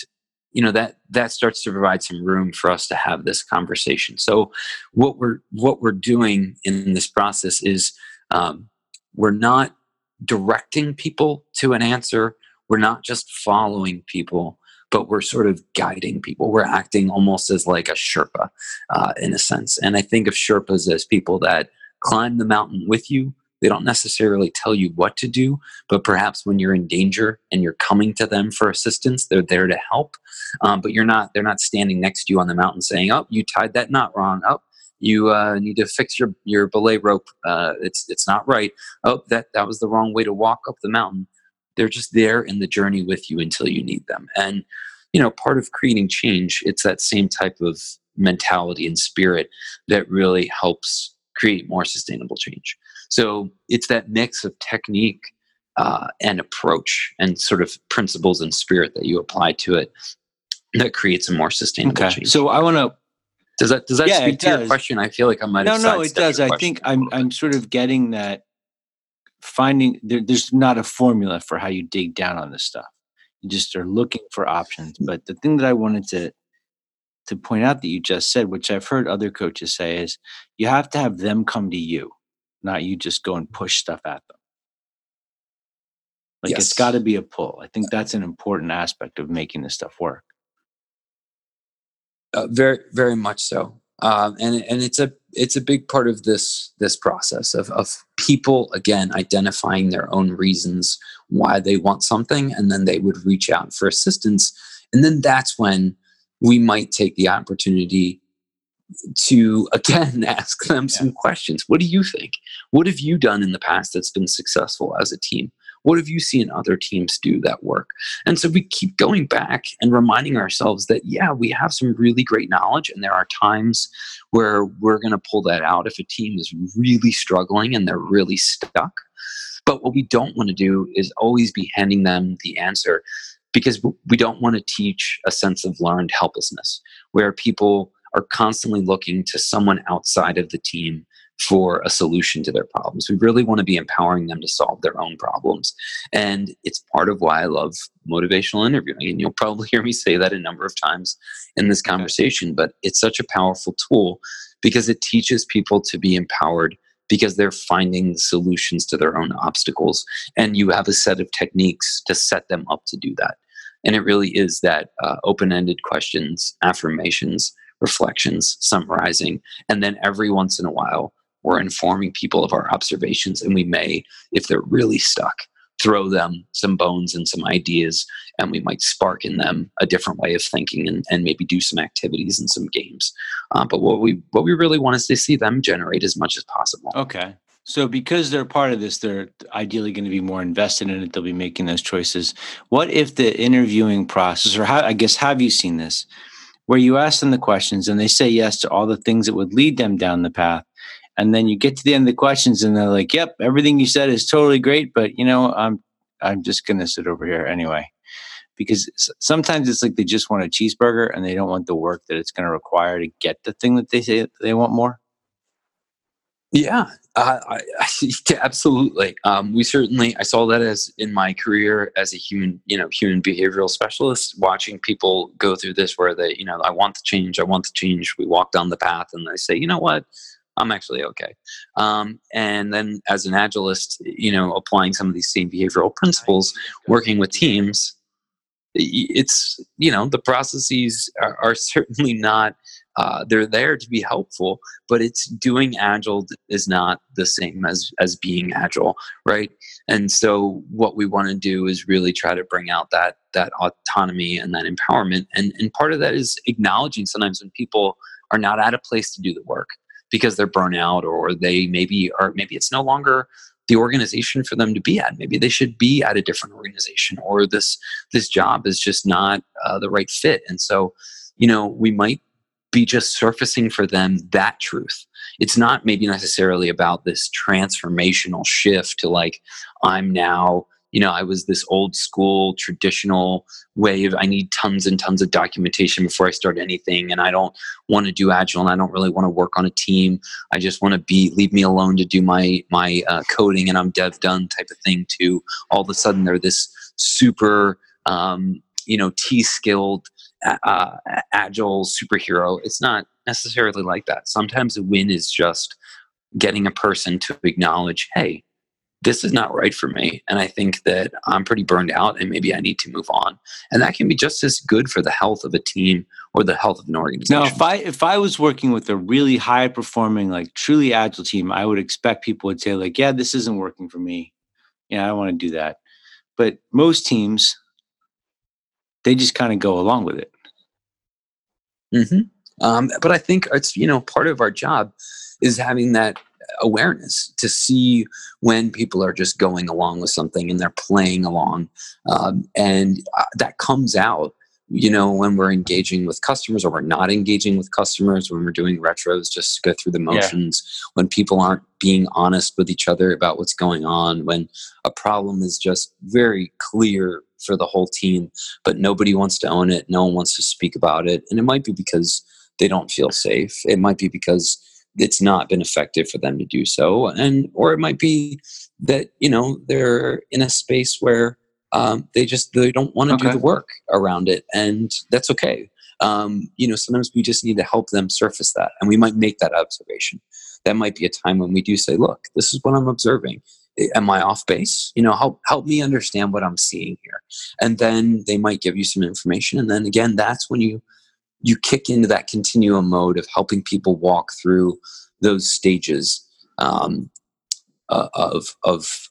you know that that starts to provide some room for us to have this conversation. So what we're what we're doing in this process is um, we're not directing people to an answer. We're not just following people, but we're sort of guiding people. We're acting almost as like a Sherpa uh, in a sense. And I think of Sherpas as people that climb the mountain with you, they don't necessarily tell you what to do, but perhaps when you're in danger and you're coming to them for assistance, they're there to help. Um, but you're not, they're not standing next to you on the mountain saying, oh, you tied that knot wrong. Oh, you uh, need to fix your, your belay rope. Uh, it's, it's not right. Oh, that, that was the wrong way to walk up the mountain. They're just there in the journey with you until you need them. And, you know, part of creating change, it's that same type of mentality and spirit that really helps create more sustainable change. So it's that mix of technique uh, and approach and sort of principles and spirit that you apply to it that creates a more sustainable okay. change. So I want to. Does that does that yeah, speak to does. your question? I feel like I might no, have. No, it does. I think I'm I'm sort of getting that. Finding there, there's not a formula for how you dig down on this stuff. You just are looking for options. But the thing that I wanted to to point out that you just said, which I've heard other coaches say, is you have to have them come to you, not you just go and push stuff at them. Like yes. it's got to be a pull. I think that's an important aspect of making this stuff work. Uh, very, very much so. Um, and and it's a it's a big part of this this process of of people again identifying their own reasons why they want something, and then they would reach out for assistance, and then that's when we might take the opportunity to again ask them yeah. some questions. What do you think? What have you done in the past that's been successful as a team? What have you seen other teams do that work? And so we keep going back and reminding ourselves that, yeah, we have some really great knowledge, and there are times where we're going to pull that out if a team is really struggling and they're really stuck. But what we don't want to do is always be handing them the answer because we don't want to teach a sense of learned helplessness where people are constantly looking to someone outside of the team for a solution to their problems. We really want to be empowering them to solve their own problems. And it's part of why I love motivational interviewing. And you'll probably hear me say that a number of times in this conversation, but it's such a powerful tool because it teaches people to be empowered because they're finding the solutions to their own obstacles. And you have a set of techniques to set them up to do that. And it really is that uh, open ended questions, affirmations, reflections, summarizing. And then every once in a while, we're informing people of our observations. And we may, if they're really stuck, throw them some bones and some ideas and we might spark in them a different way of thinking and, and maybe do some activities and some games uh, but what we what we really want is to see them generate as much as possible okay so, because they're part of this, they're ideally going to be more invested in it. They'll be making those choices. What if the interviewing process, or how, I guess, have you seen this, where you ask them the questions and they say yes to all the things that would lead them down the path, and then you get to the end of the questions and they're like, "Yep, everything you said is totally great, but you know, I'm I'm just going to sit over here anyway." Because sometimes it's like they just want a cheeseburger and they don't want the work that it's going to require to get the thing that they say they want more. Yeah, uh, I, absolutely. Um, we certainly, I saw that as in my career as a human, you know, human behavioral specialist, watching people go through this where they, you know, I want to change, I want to change. We walk down the path and they say, you know what, I'm actually okay. Um, and then as an agilist, you know, applying some of these same behavioral principles, working with teams, it's, you know, the processes are, are certainly not uh, they're there to be helpful, but it's doing agile is not the same as as being agile, right? And so what we want to do is really try to bring out that that autonomy and that empowerment, and and part of that is acknowledging sometimes when people are not at a place to do the work because they're burnt out or they maybe are maybe it's no longer the organization for them to be at. Maybe they should be at a different organization or this this job is just not uh, the right fit. And so you know we might be just surfacing for them that truth. It's not maybe necessarily about this transformational shift to like, I'm now, you know, I was this old school traditional way of I need tons and tons of documentation before I start anything. And I don't want to do agile and I don't really want to work on a team. I just want to be, leave me alone to do my, my uh, coding and I'm dev done type of thing to all of a sudden they're this super, um, you know, T skilled uh, agile superhero. It's not necessarily like that. Sometimes a win is just getting a person to acknowledge, hey, this is not right for me. And I think that I'm pretty burned out and maybe I need to move on. And that can be just as good for the health of a team or the health of an organization. Now, if I if I was working with a really high performing, like truly agile team, I would expect people would say, like, yeah, this isn't working for me. Yeah, I don't want to do that. But most teams, they just kind of go along with it. Mm-hmm. Um, but I think it's you know part of our job is having that awareness to see when people are just going along with something and they're playing along um, and uh, that comes out you know when we're engaging with customers or we're not engaging with customers when we're doing retros just to go through the motions yeah. when people aren't being honest with each other about what's going on when a problem is just very clear for the whole team but nobody wants to own it no one wants to speak about it and it might be because they don't feel safe it might be because it's not been effective for them to do so and or it might be that you know they're in a space where um, they just they don't want to okay. do the work around it and that's okay. Um, you know sometimes we just need to help them surface that and we might make that observation. That might be a time when we do say look this is what i'm observing. Am i off base? You know help help me understand what i'm seeing here. And then they might give you some information and then again that's when you you kick into that continuum mode of helping people walk through those stages um, uh, of of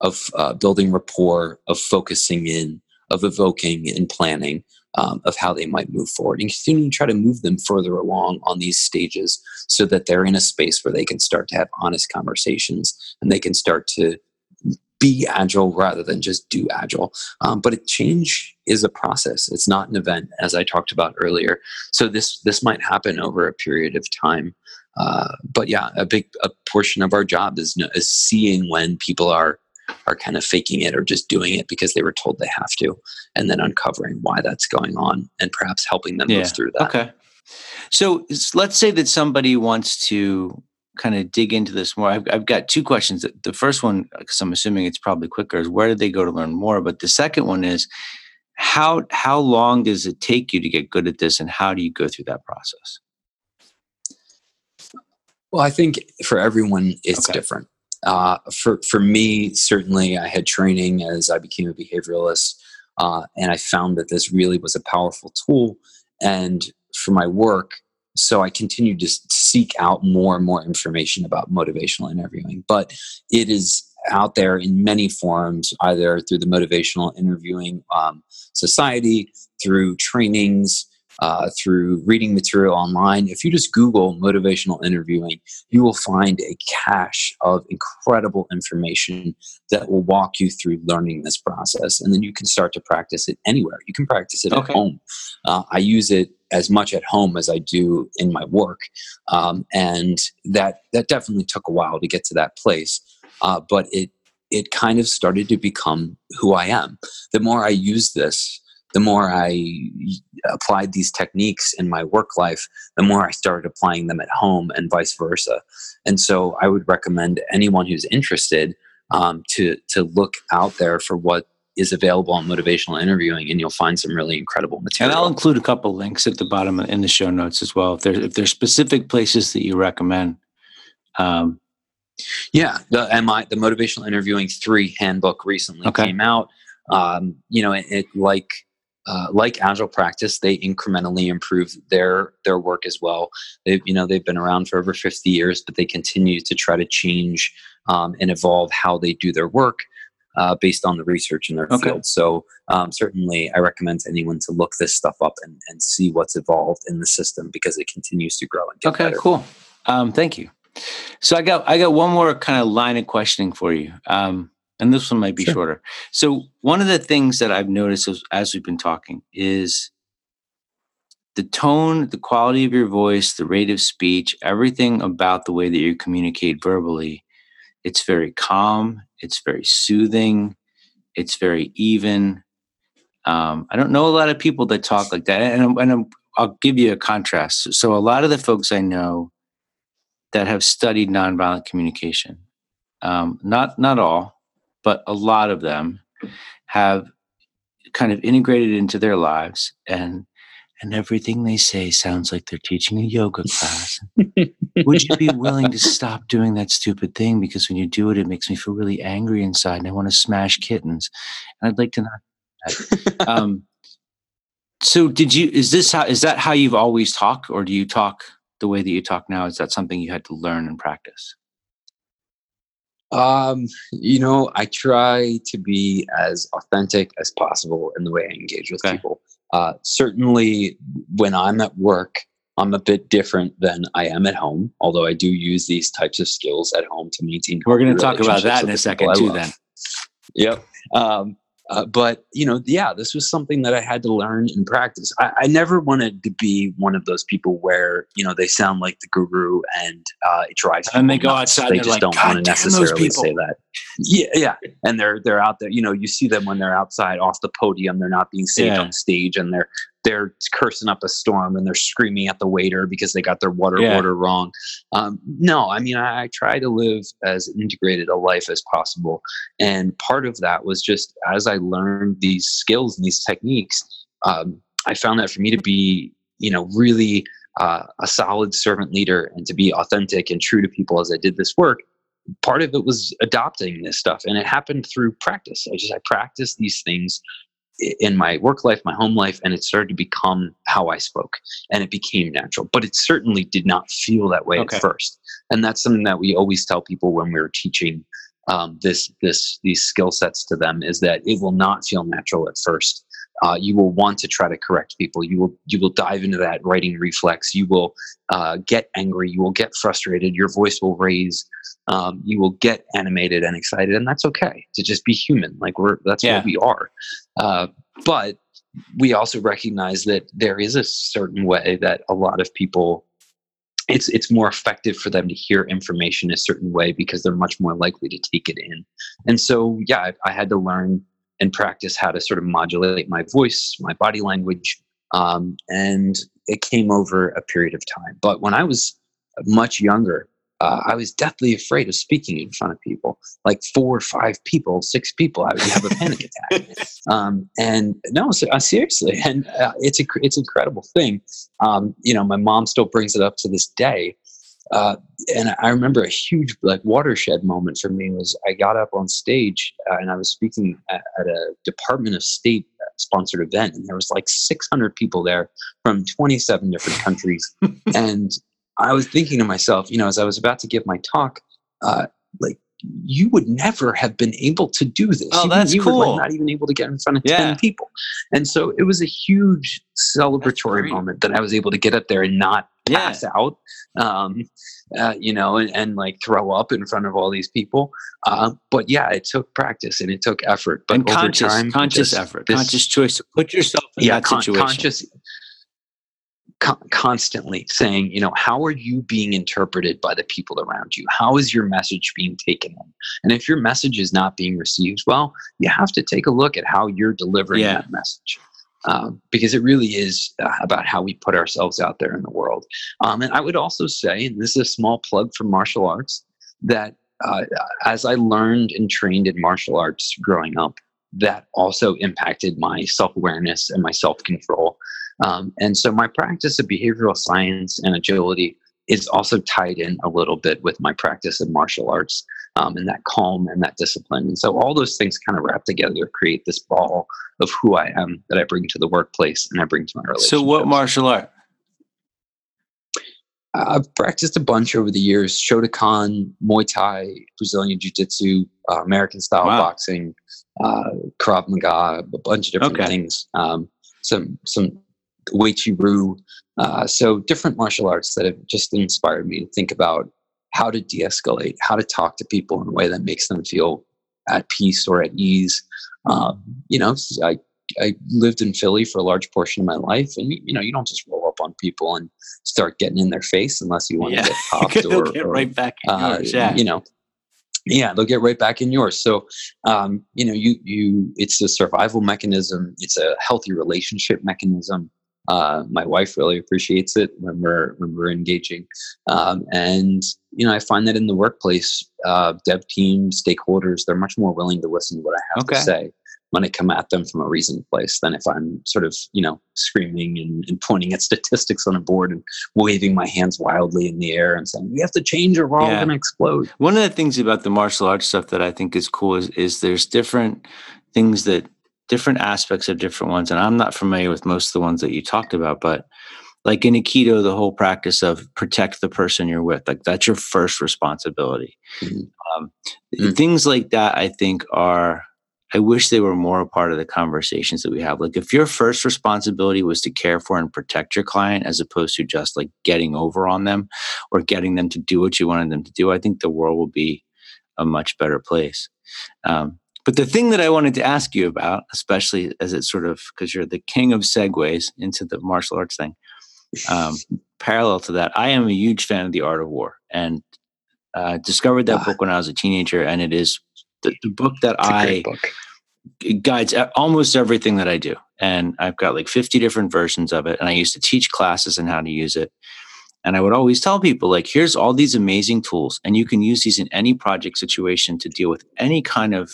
of uh, building rapport, of focusing in, of evoking and planning, um, of how they might move forward, and continue to try to move them further along on these stages, so that they're in a space where they can start to have honest conversations and they can start to be agile rather than just do agile. Um, but change is a process. It's not an event, as I talked about earlier. So this this might happen over a period of time. Uh, but yeah, a big a portion of our job is is seeing when people are are kind of faking it or just doing it because they were told they have to, and then uncovering why that's going on and perhaps helping them yeah. move through that. Okay. So let's say that somebody wants to kind of dig into this more, I've, I've got two questions. The first one, because I'm assuming it's probably quicker, is where did they go to learn more? But the second one is how how long does it take you to get good at this, and how do you go through that process? Well, I think for everyone it's okay. different. Uh, for for me, certainly, I had training as I became a behavioralist, uh, and I found that this really was a powerful tool. And for my work, so I continued to seek out more and more information about motivational interviewing. But it is out there in many forms, either through the Motivational Interviewing um, Society, through trainings, uh, through reading material online. If you just Google motivational interviewing, you will find a cache of incredible information that will walk you through learning this process. And then you can start to practice it anywhere. You can practice it okay. at home. Uh, I use it as much at home as I do in my work. Um, and that, that definitely took a while to get to that place. Uh, but it, it kind of started to become who I am. The more I use this, the more I applied these techniques in my work life, the more I started applying them at home and vice versa. And so I would recommend anyone who's interested um, to, to look out there for what is available on motivational interviewing and you'll find some really incredible material. And I'll include a couple links at the bottom in the show notes as well. If there's, if there's specific places that you recommend. Um, yeah, the MI, the motivational interviewing three handbook recently okay. came out. Um, you know, it, it like uh, like agile practice they incrementally improve their their work as well. They've you know they've been around for over 50 years but they continue to try to change um, and evolve how they do their work uh, based on the research in their okay. field. So um, certainly i recommend anyone to look this stuff up and, and see what's evolved in the system because it continues to grow and get okay better. cool. Um, thank you. So i got i got one more kind of line of questioning for you. Um, and this one might be sure. shorter. So, one of the things that I've noticed as, as, we've been talking is the tone, the quality of your voice, the rate of speech, everything about the way that you communicate verbally. It's very calm, it's very soothing, it's very even. Um, I don't know a lot of people that talk like that. And, and I'll give you a contrast. So, a lot of the folks I know that have studied nonviolent communication, um, not not all, but a lot of them have kind of integrated into their lives and and everything they say sounds like they're teaching a yoga class. Would you be willing to stop doing that stupid thing? Because when you do it, it makes me feel really angry inside and I want to smash kittens. And I'd like to not um, so did you is this how is that how you've always talked or do you talk the way that you talk now? Is that something you had to learn and practice? Um, you know, I try to be as authentic as possible in the way I engage with okay. people. Uh, certainly, when I'm at work, I'm a bit different than I am at home. Although I do use these types of skills at home to maintain. We're going to talk about that in a second too. Then. Yep. Um, uh, but you know, yeah, this was something that I had to learn and practice. I, I, never wanted to be one of those people where you know they sound like the guru and uh, it drives. And they go nuts. outside. They just like, don't want to necessarily say that. Yeah, yeah, and they're they're out there. You know, you see them when they're outside off the podium. They're not being saved yeah. on stage, and they're they're cursing up a storm and they're screaming at the waiter because they got their water yeah. order wrong. Um, no, I mean, I, I, try to live as integrated a life as possible. And part of that was just as I learned these skills and these techniques, um, I found that for me to be, you know, really uh, a solid servant leader and to be authentic and true to people as I did this work, part of it was adopting this stuff and it happened through practice i just i practiced these things in my work life, my home life, and it started to become how I spoke, and it became natural. But it certainly did not feel that way okay. at first, and that's something that we always tell people when we're teaching um, this this these skill sets to them is that it will not feel natural at first. Uh, you will want to try to correct people. You will you will dive into that righting reflex. You will uh, get angry. You will get frustrated. Your voice will raise. Um, you will get animated and excited, and that's okay to just be human. Like we're that's yeah. what we are. Uh, but we also recognize that there is a certain way that a lot of people it's it's more effective for them to hear information a certain way because they're much more likely to take it in. And so, yeah, I, I had to learn and practice how to sort of modulate my voice, my body language, um, and it came over a period of time. But when I was much younger, uh, I was deathly afraid of speaking in front of people, like four or five people, six people. I would have a panic attack. Um, and no, so, uh, seriously, and uh, it's a it's an incredible thing. Um, you know, my mom still brings it up to this day. Uh, and I remember a huge like watershed moment for me was I got up on stage uh, and I was speaking at, at a Department of State sponsored event, and there was like 600 people there from 27 different countries, and I was thinking to myself, you know, as I was about to give my talk, uh, like you would never have been able to do this. Oh, you, that's you cool. Were, like, not even able to get in front of yeah. 10 people. And so it was a huge celebratory moment that I was able to get up there and not pass yeah. out, um, uh, you know, and, and, like throw up in front of all these people. Uh, but yeah, it took practice and it took effort. But and conscious, time, conscious effort, this, conscious choice to put yourself in yeah, that con- situation. Conscious, constantly saying, you know, how are you being interpreted by the people around you? How is your message being taken in? And if your message is not being received well, you have to take a look at how you're delivering yeah. that message. Um, because it really is uh, about how we put ourselves out there in the world. Um, and I would also say, and this is a small plug for martial arts, that uh, as I learned and trained in martial arts growing up, that also impacted my self awareness and my self control. Um, and so my practice of behavioral science and agility is also tied in a little bit with my practice of martial arts um, and that calm and that discipline. And so all those things kind of wrap together to create this ball of who I am that I bring to the workplace and I bring to my relationship. So what martial art? I've practiced a bunch over the years: Shotokan, Muay Thai, Brazilian Jiu-Jitsu, uh, American style wow. boxing, uh, Krav Maga, a bunch of different okay. things. Um, some some Wei Chi Ru. Uh, so different martial arts that have just inspired me to think about how to de-escalate, how to talk to people in a way that makes them feel at peace or at ease. Um, you know, I I lived in Philly for a large portion of my life, and you know, you don't just roll up on people and start getting in their face unless you want yeah. to get popped or, get right back. Uh, yours, yeah. You know, yeah they'll get right back in yours so um, you know you you it's a survival mechanism it's a healthy relationship mechanism uh, my wife really appreciates it when we're when we're engaging, um, and you know I find that in the workplace, uh, dev teams, stakeholders, they're much more willing to listen to what I have okay. to say when I come at them from a reasoned place than if I'm sort of, you know, screaming and, and, pointing at statistics on a board and waving my hands wildly in the air and saying, "We have to change or we're yeah. all going to explode." One of the things about the martial arts stuff that I think is cool is is there's different things that different aspects of different ones, and I'm not familiar with most of the ones that you talked about, but like in Aikido, the whole practice of protect the person you're with, like that's your first responsibility. Mm-hmm. Um, mm-hmm. Things like that, I think, are I wish they were more a part of the conversations that we have. Like if your first responsibility was to care for and protect your client as opposed to just like getting over on them or getting them to do what you wanted them to do, I think the world will be a much better place. Um, but the thing that I wanted to ask you about, especially as it's sort of because you're the king of segues into the martial arts thing, um, parallel to that, I am a huge fan of The Art of War and uh, discovered that ah. book when I was a teenager, and it is the, the book that I book. guides almost everything that I do. And I've got like 50 different versions of it. And I used to teach classes and how to use it. And I would always tell people, like, here's all these amazing tools, and you can use these in any project situation to deal with any kind of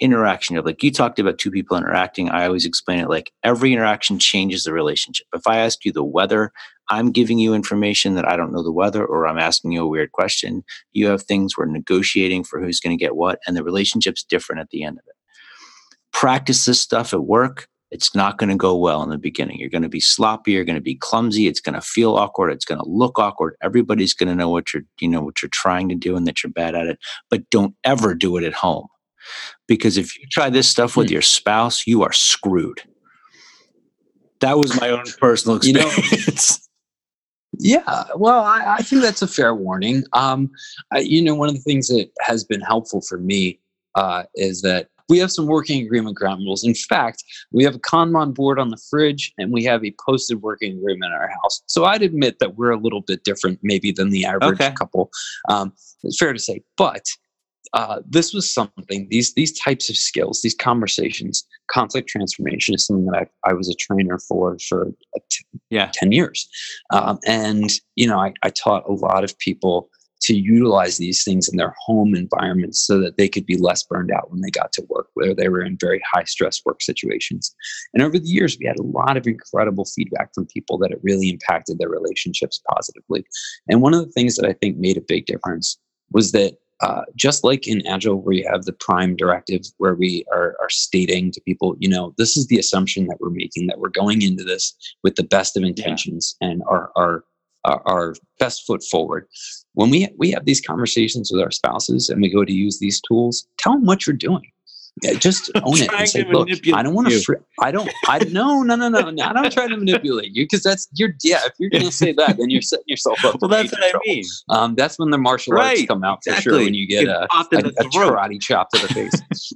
interaction. of Like you talked about two people interacting. I always explain it like every interaction changes the relationship. If I ask you the weather, I'm giving you information that I don't know the weather, or I'm asking you a weird question. You have things we're negotiating for who's going to get what, and the relationship's different at the end of it. Practice this stuff at work. It's not going to go well in the beginning. You're going to be sloppy. You're going to be clumsy. It's going to feel awkward. It's going to look awkward. Everybody's going to know what you're, you know, what you're trying to do and that you're bad at it. But don't ever do it at home, because if you try this stuff with hmm. your spouse, you are screwed. That was my own personal experience. Yeah, well, I, I, think that's a fair warning. Um, I, you know, one of the things that has been helpful for me uh, is that we have some working agreement ground rules. In fact, we have a Kanban board on the fridge and we have a posted working agreement in our house. So I'd admit that we're a little bit different, maybe, than the average okay. couple. Um, it's fair to say. But uh, this was something these these types of skills these conversations conflict transformation is something that i, I was a trainer for for t- yeah. 10 years. Um, and you know I, I taught a lot of people to utilize these things in their home environments so that they could be less burned out when they got to work where they were in very high stress work situations. And over the years we had a lot of incredible feedback from people that it really impacted their relationships positively. And one of the things that i think made a big difference was that uh, just like in Agile, where you have the prime directive, where we are, are stating to people, you know, this is the assumption that we're making, that we're going into this with the best of intentions yeah. and our, our, our best foot forward. When we, we have these conversations with our spouses and we go to use these tools, tell them what you're doing. Yeah, just own it and say, look, I don't want to, fr- I don't, I no, no, no, no, no, I don't try to manipulate you because that's you're, yeah, if you're going to say that, then you're setting yourself up. well, that's what I mean. Um, that's when the martial right, arts come out for exactly. sure when you get, get a, a, a karate chop to the face.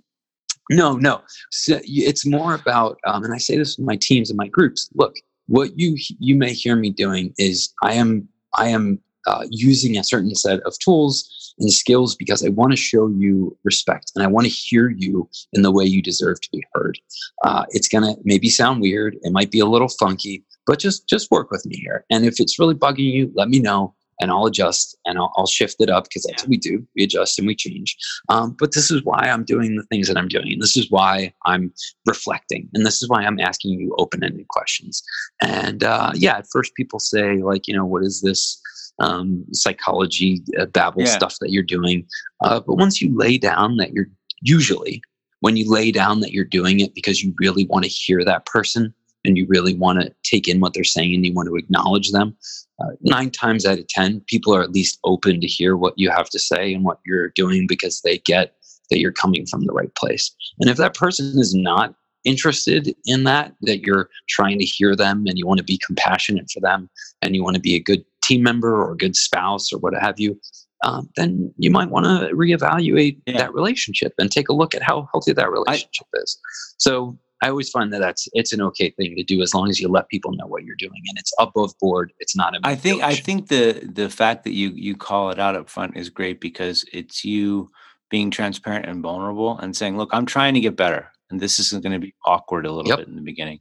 no, no. So it's more about, um, and I say this with my teams and my groups. Look, what you you may hear me doing is I am I am uh, using a certain set of tools and skills because I want to show you respect and I want to hear you in the way you deserve to be heard. Uh, it's gonna maybe sound weird, it might be a little funky, but just just work with me here. And if it's really bugging you, let me know and I'll adjust and I'll, I'll shift it up because that's what we do. We adjust and we change. Um, but this is why I'm doing the things that I'm doing. And this is why I'm reflecting. And this is why I'm asking you open ended questions. And uh, yeah, at first people say, like, you know, what is this? Um, psychology uh, babble yeah. stuff that you're doing. Uh, but once you lay down that you're usually when you lay down that you're doing it because you really want to hear that person and you really want to take in what they're saying and you want to acknowledge them, uh, nine times out of 10, people are at least open to hear what you have to say and what you're doing because they get that you're coming from the right place. And if that person is not interested in that, that you're trying to hear them and you want to be compassionate for them and you want to be a good team member or a good spouse or what have you, um, then you might want to reevaluate yeah. that relationship and take a look at how healthy that relationship I, is. So I always find that that's it's an okay thing to do as long as you let people know what you're doing and it's above board. It's not. I think I think the the fact that you you call it out up front is great because it's you being transparent and vulnerable and saying, "Look, I'm trying to get better, and this isn't going to be awkward a little yep. bit in the beginning."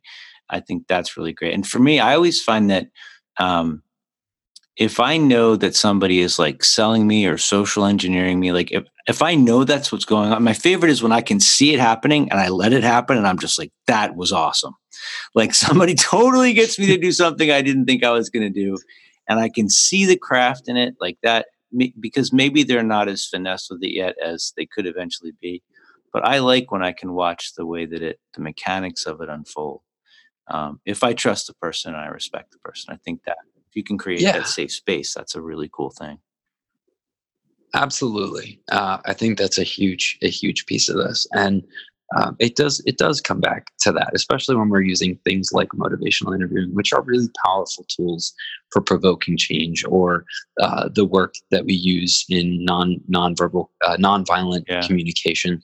I think that's really great. And for me, I always find that um, if I know that somebody is like selling me or social engineering me, like if, if I know that's what's going on, my favorite is when I can see it happening and I let it happen and I'm just like, that was awesome. Like somebody totally gets me to do something I didn't think I was going to do. And I can see the craft in it like that because maybe they're not as finesse with it yet as they could eventually be. But I like when I can watch the way that it, the mechanics of it unfold. Um, if I trust the person and I respect the person, I think that if you can create yeah. that safe space, that's a really cool thing. Absolutely, uh, I think that's a huge, a huge piece of this, and um, it does it does come back to that, especially when we're using things like motivational interviewing, which are really powerful tools for provoking change, or uh, the work that we use in non nonverbal uh, nonviolent yeah. communication.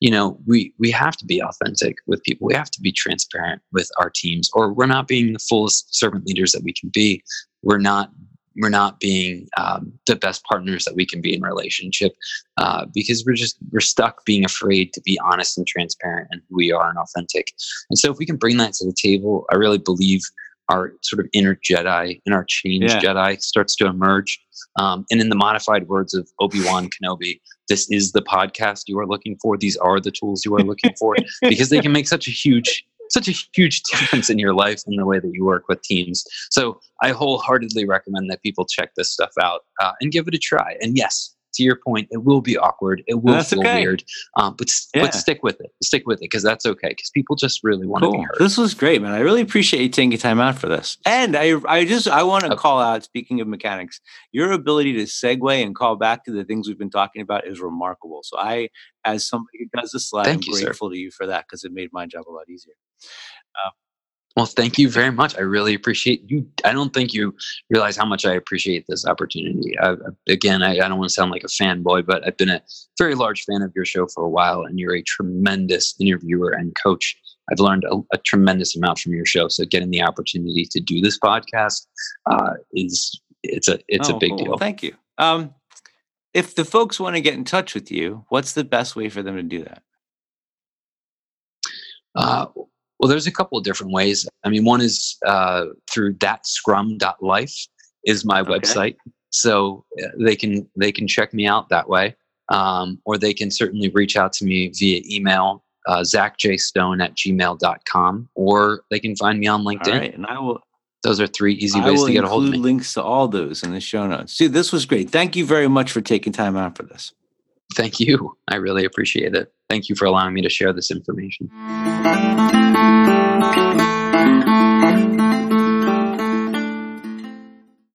You know, we we have to be authentic with people. We have to be transparent with our teams, or we're not being the fullest servant leaders that we can be. We're not we're not being um, the best partners that we can be in relationship uh, because we're just we're stuck being afraid to be honest and transparent and who we are and authentic. And so if we can bring that to the table i really believe our sort of inner jedi and our change yeah. jedi starts to emerge. Um, and in the modified words of obi-wan kenobi this is the podcast you are looking for. These are the tools you are looking for because they can make such a huge such a huge difference in your life and the way that you work with teams. So I wholeheartedly recommend that people check this stuff out uh, and give it a try. And yes, to your point, it will be awkward. It will feel okay. weird, um, but yeah. but stick with it. Stick with it because that's okay. Because people just really want to cool. be heard. This was great, man. I really appreciate you taking time out for this. And I I just I want to okay. call out. Speaking of mechanics, your ability to segue and call back to the things we've been talking about is remarkable. So I, as somebody who does this slide, Thank I'm you, grateful sir. to you for that because it made my job a lot easier. Uh, well, thank you very much. I really appreciate you. I don't think you realize how much I appreciate this opportunity. I, again, I, I, don't want to sound like a fanboy, but I've been a very large fan of your show for a while, and you're a tremendous interviewer and coach. I've learned a, a tremendous amount from your show. So, getting the opportunity to do this podcast uh, is it's a it's oh, a big cool. deal. Thank you. Um, if the folks want to get in touch with you, what's the best way for them to do that? Uh, well, there's a couple of different ways. I mean, one is uh, through thatscrum.life is my okay. website, so uh, they can they can check me out that way, um, or they can certainly reach out to me via email, uh, zachjstone at gmail.com, or they can find me on LinkedIn. All right, and I will. Those are three easy ways to get a hold of me. Links to all those in the show notes. Dude, this was great. Thank you very much for taking time out for this. Thank you. I really appreciate it. Thank you for allowing me to share this information.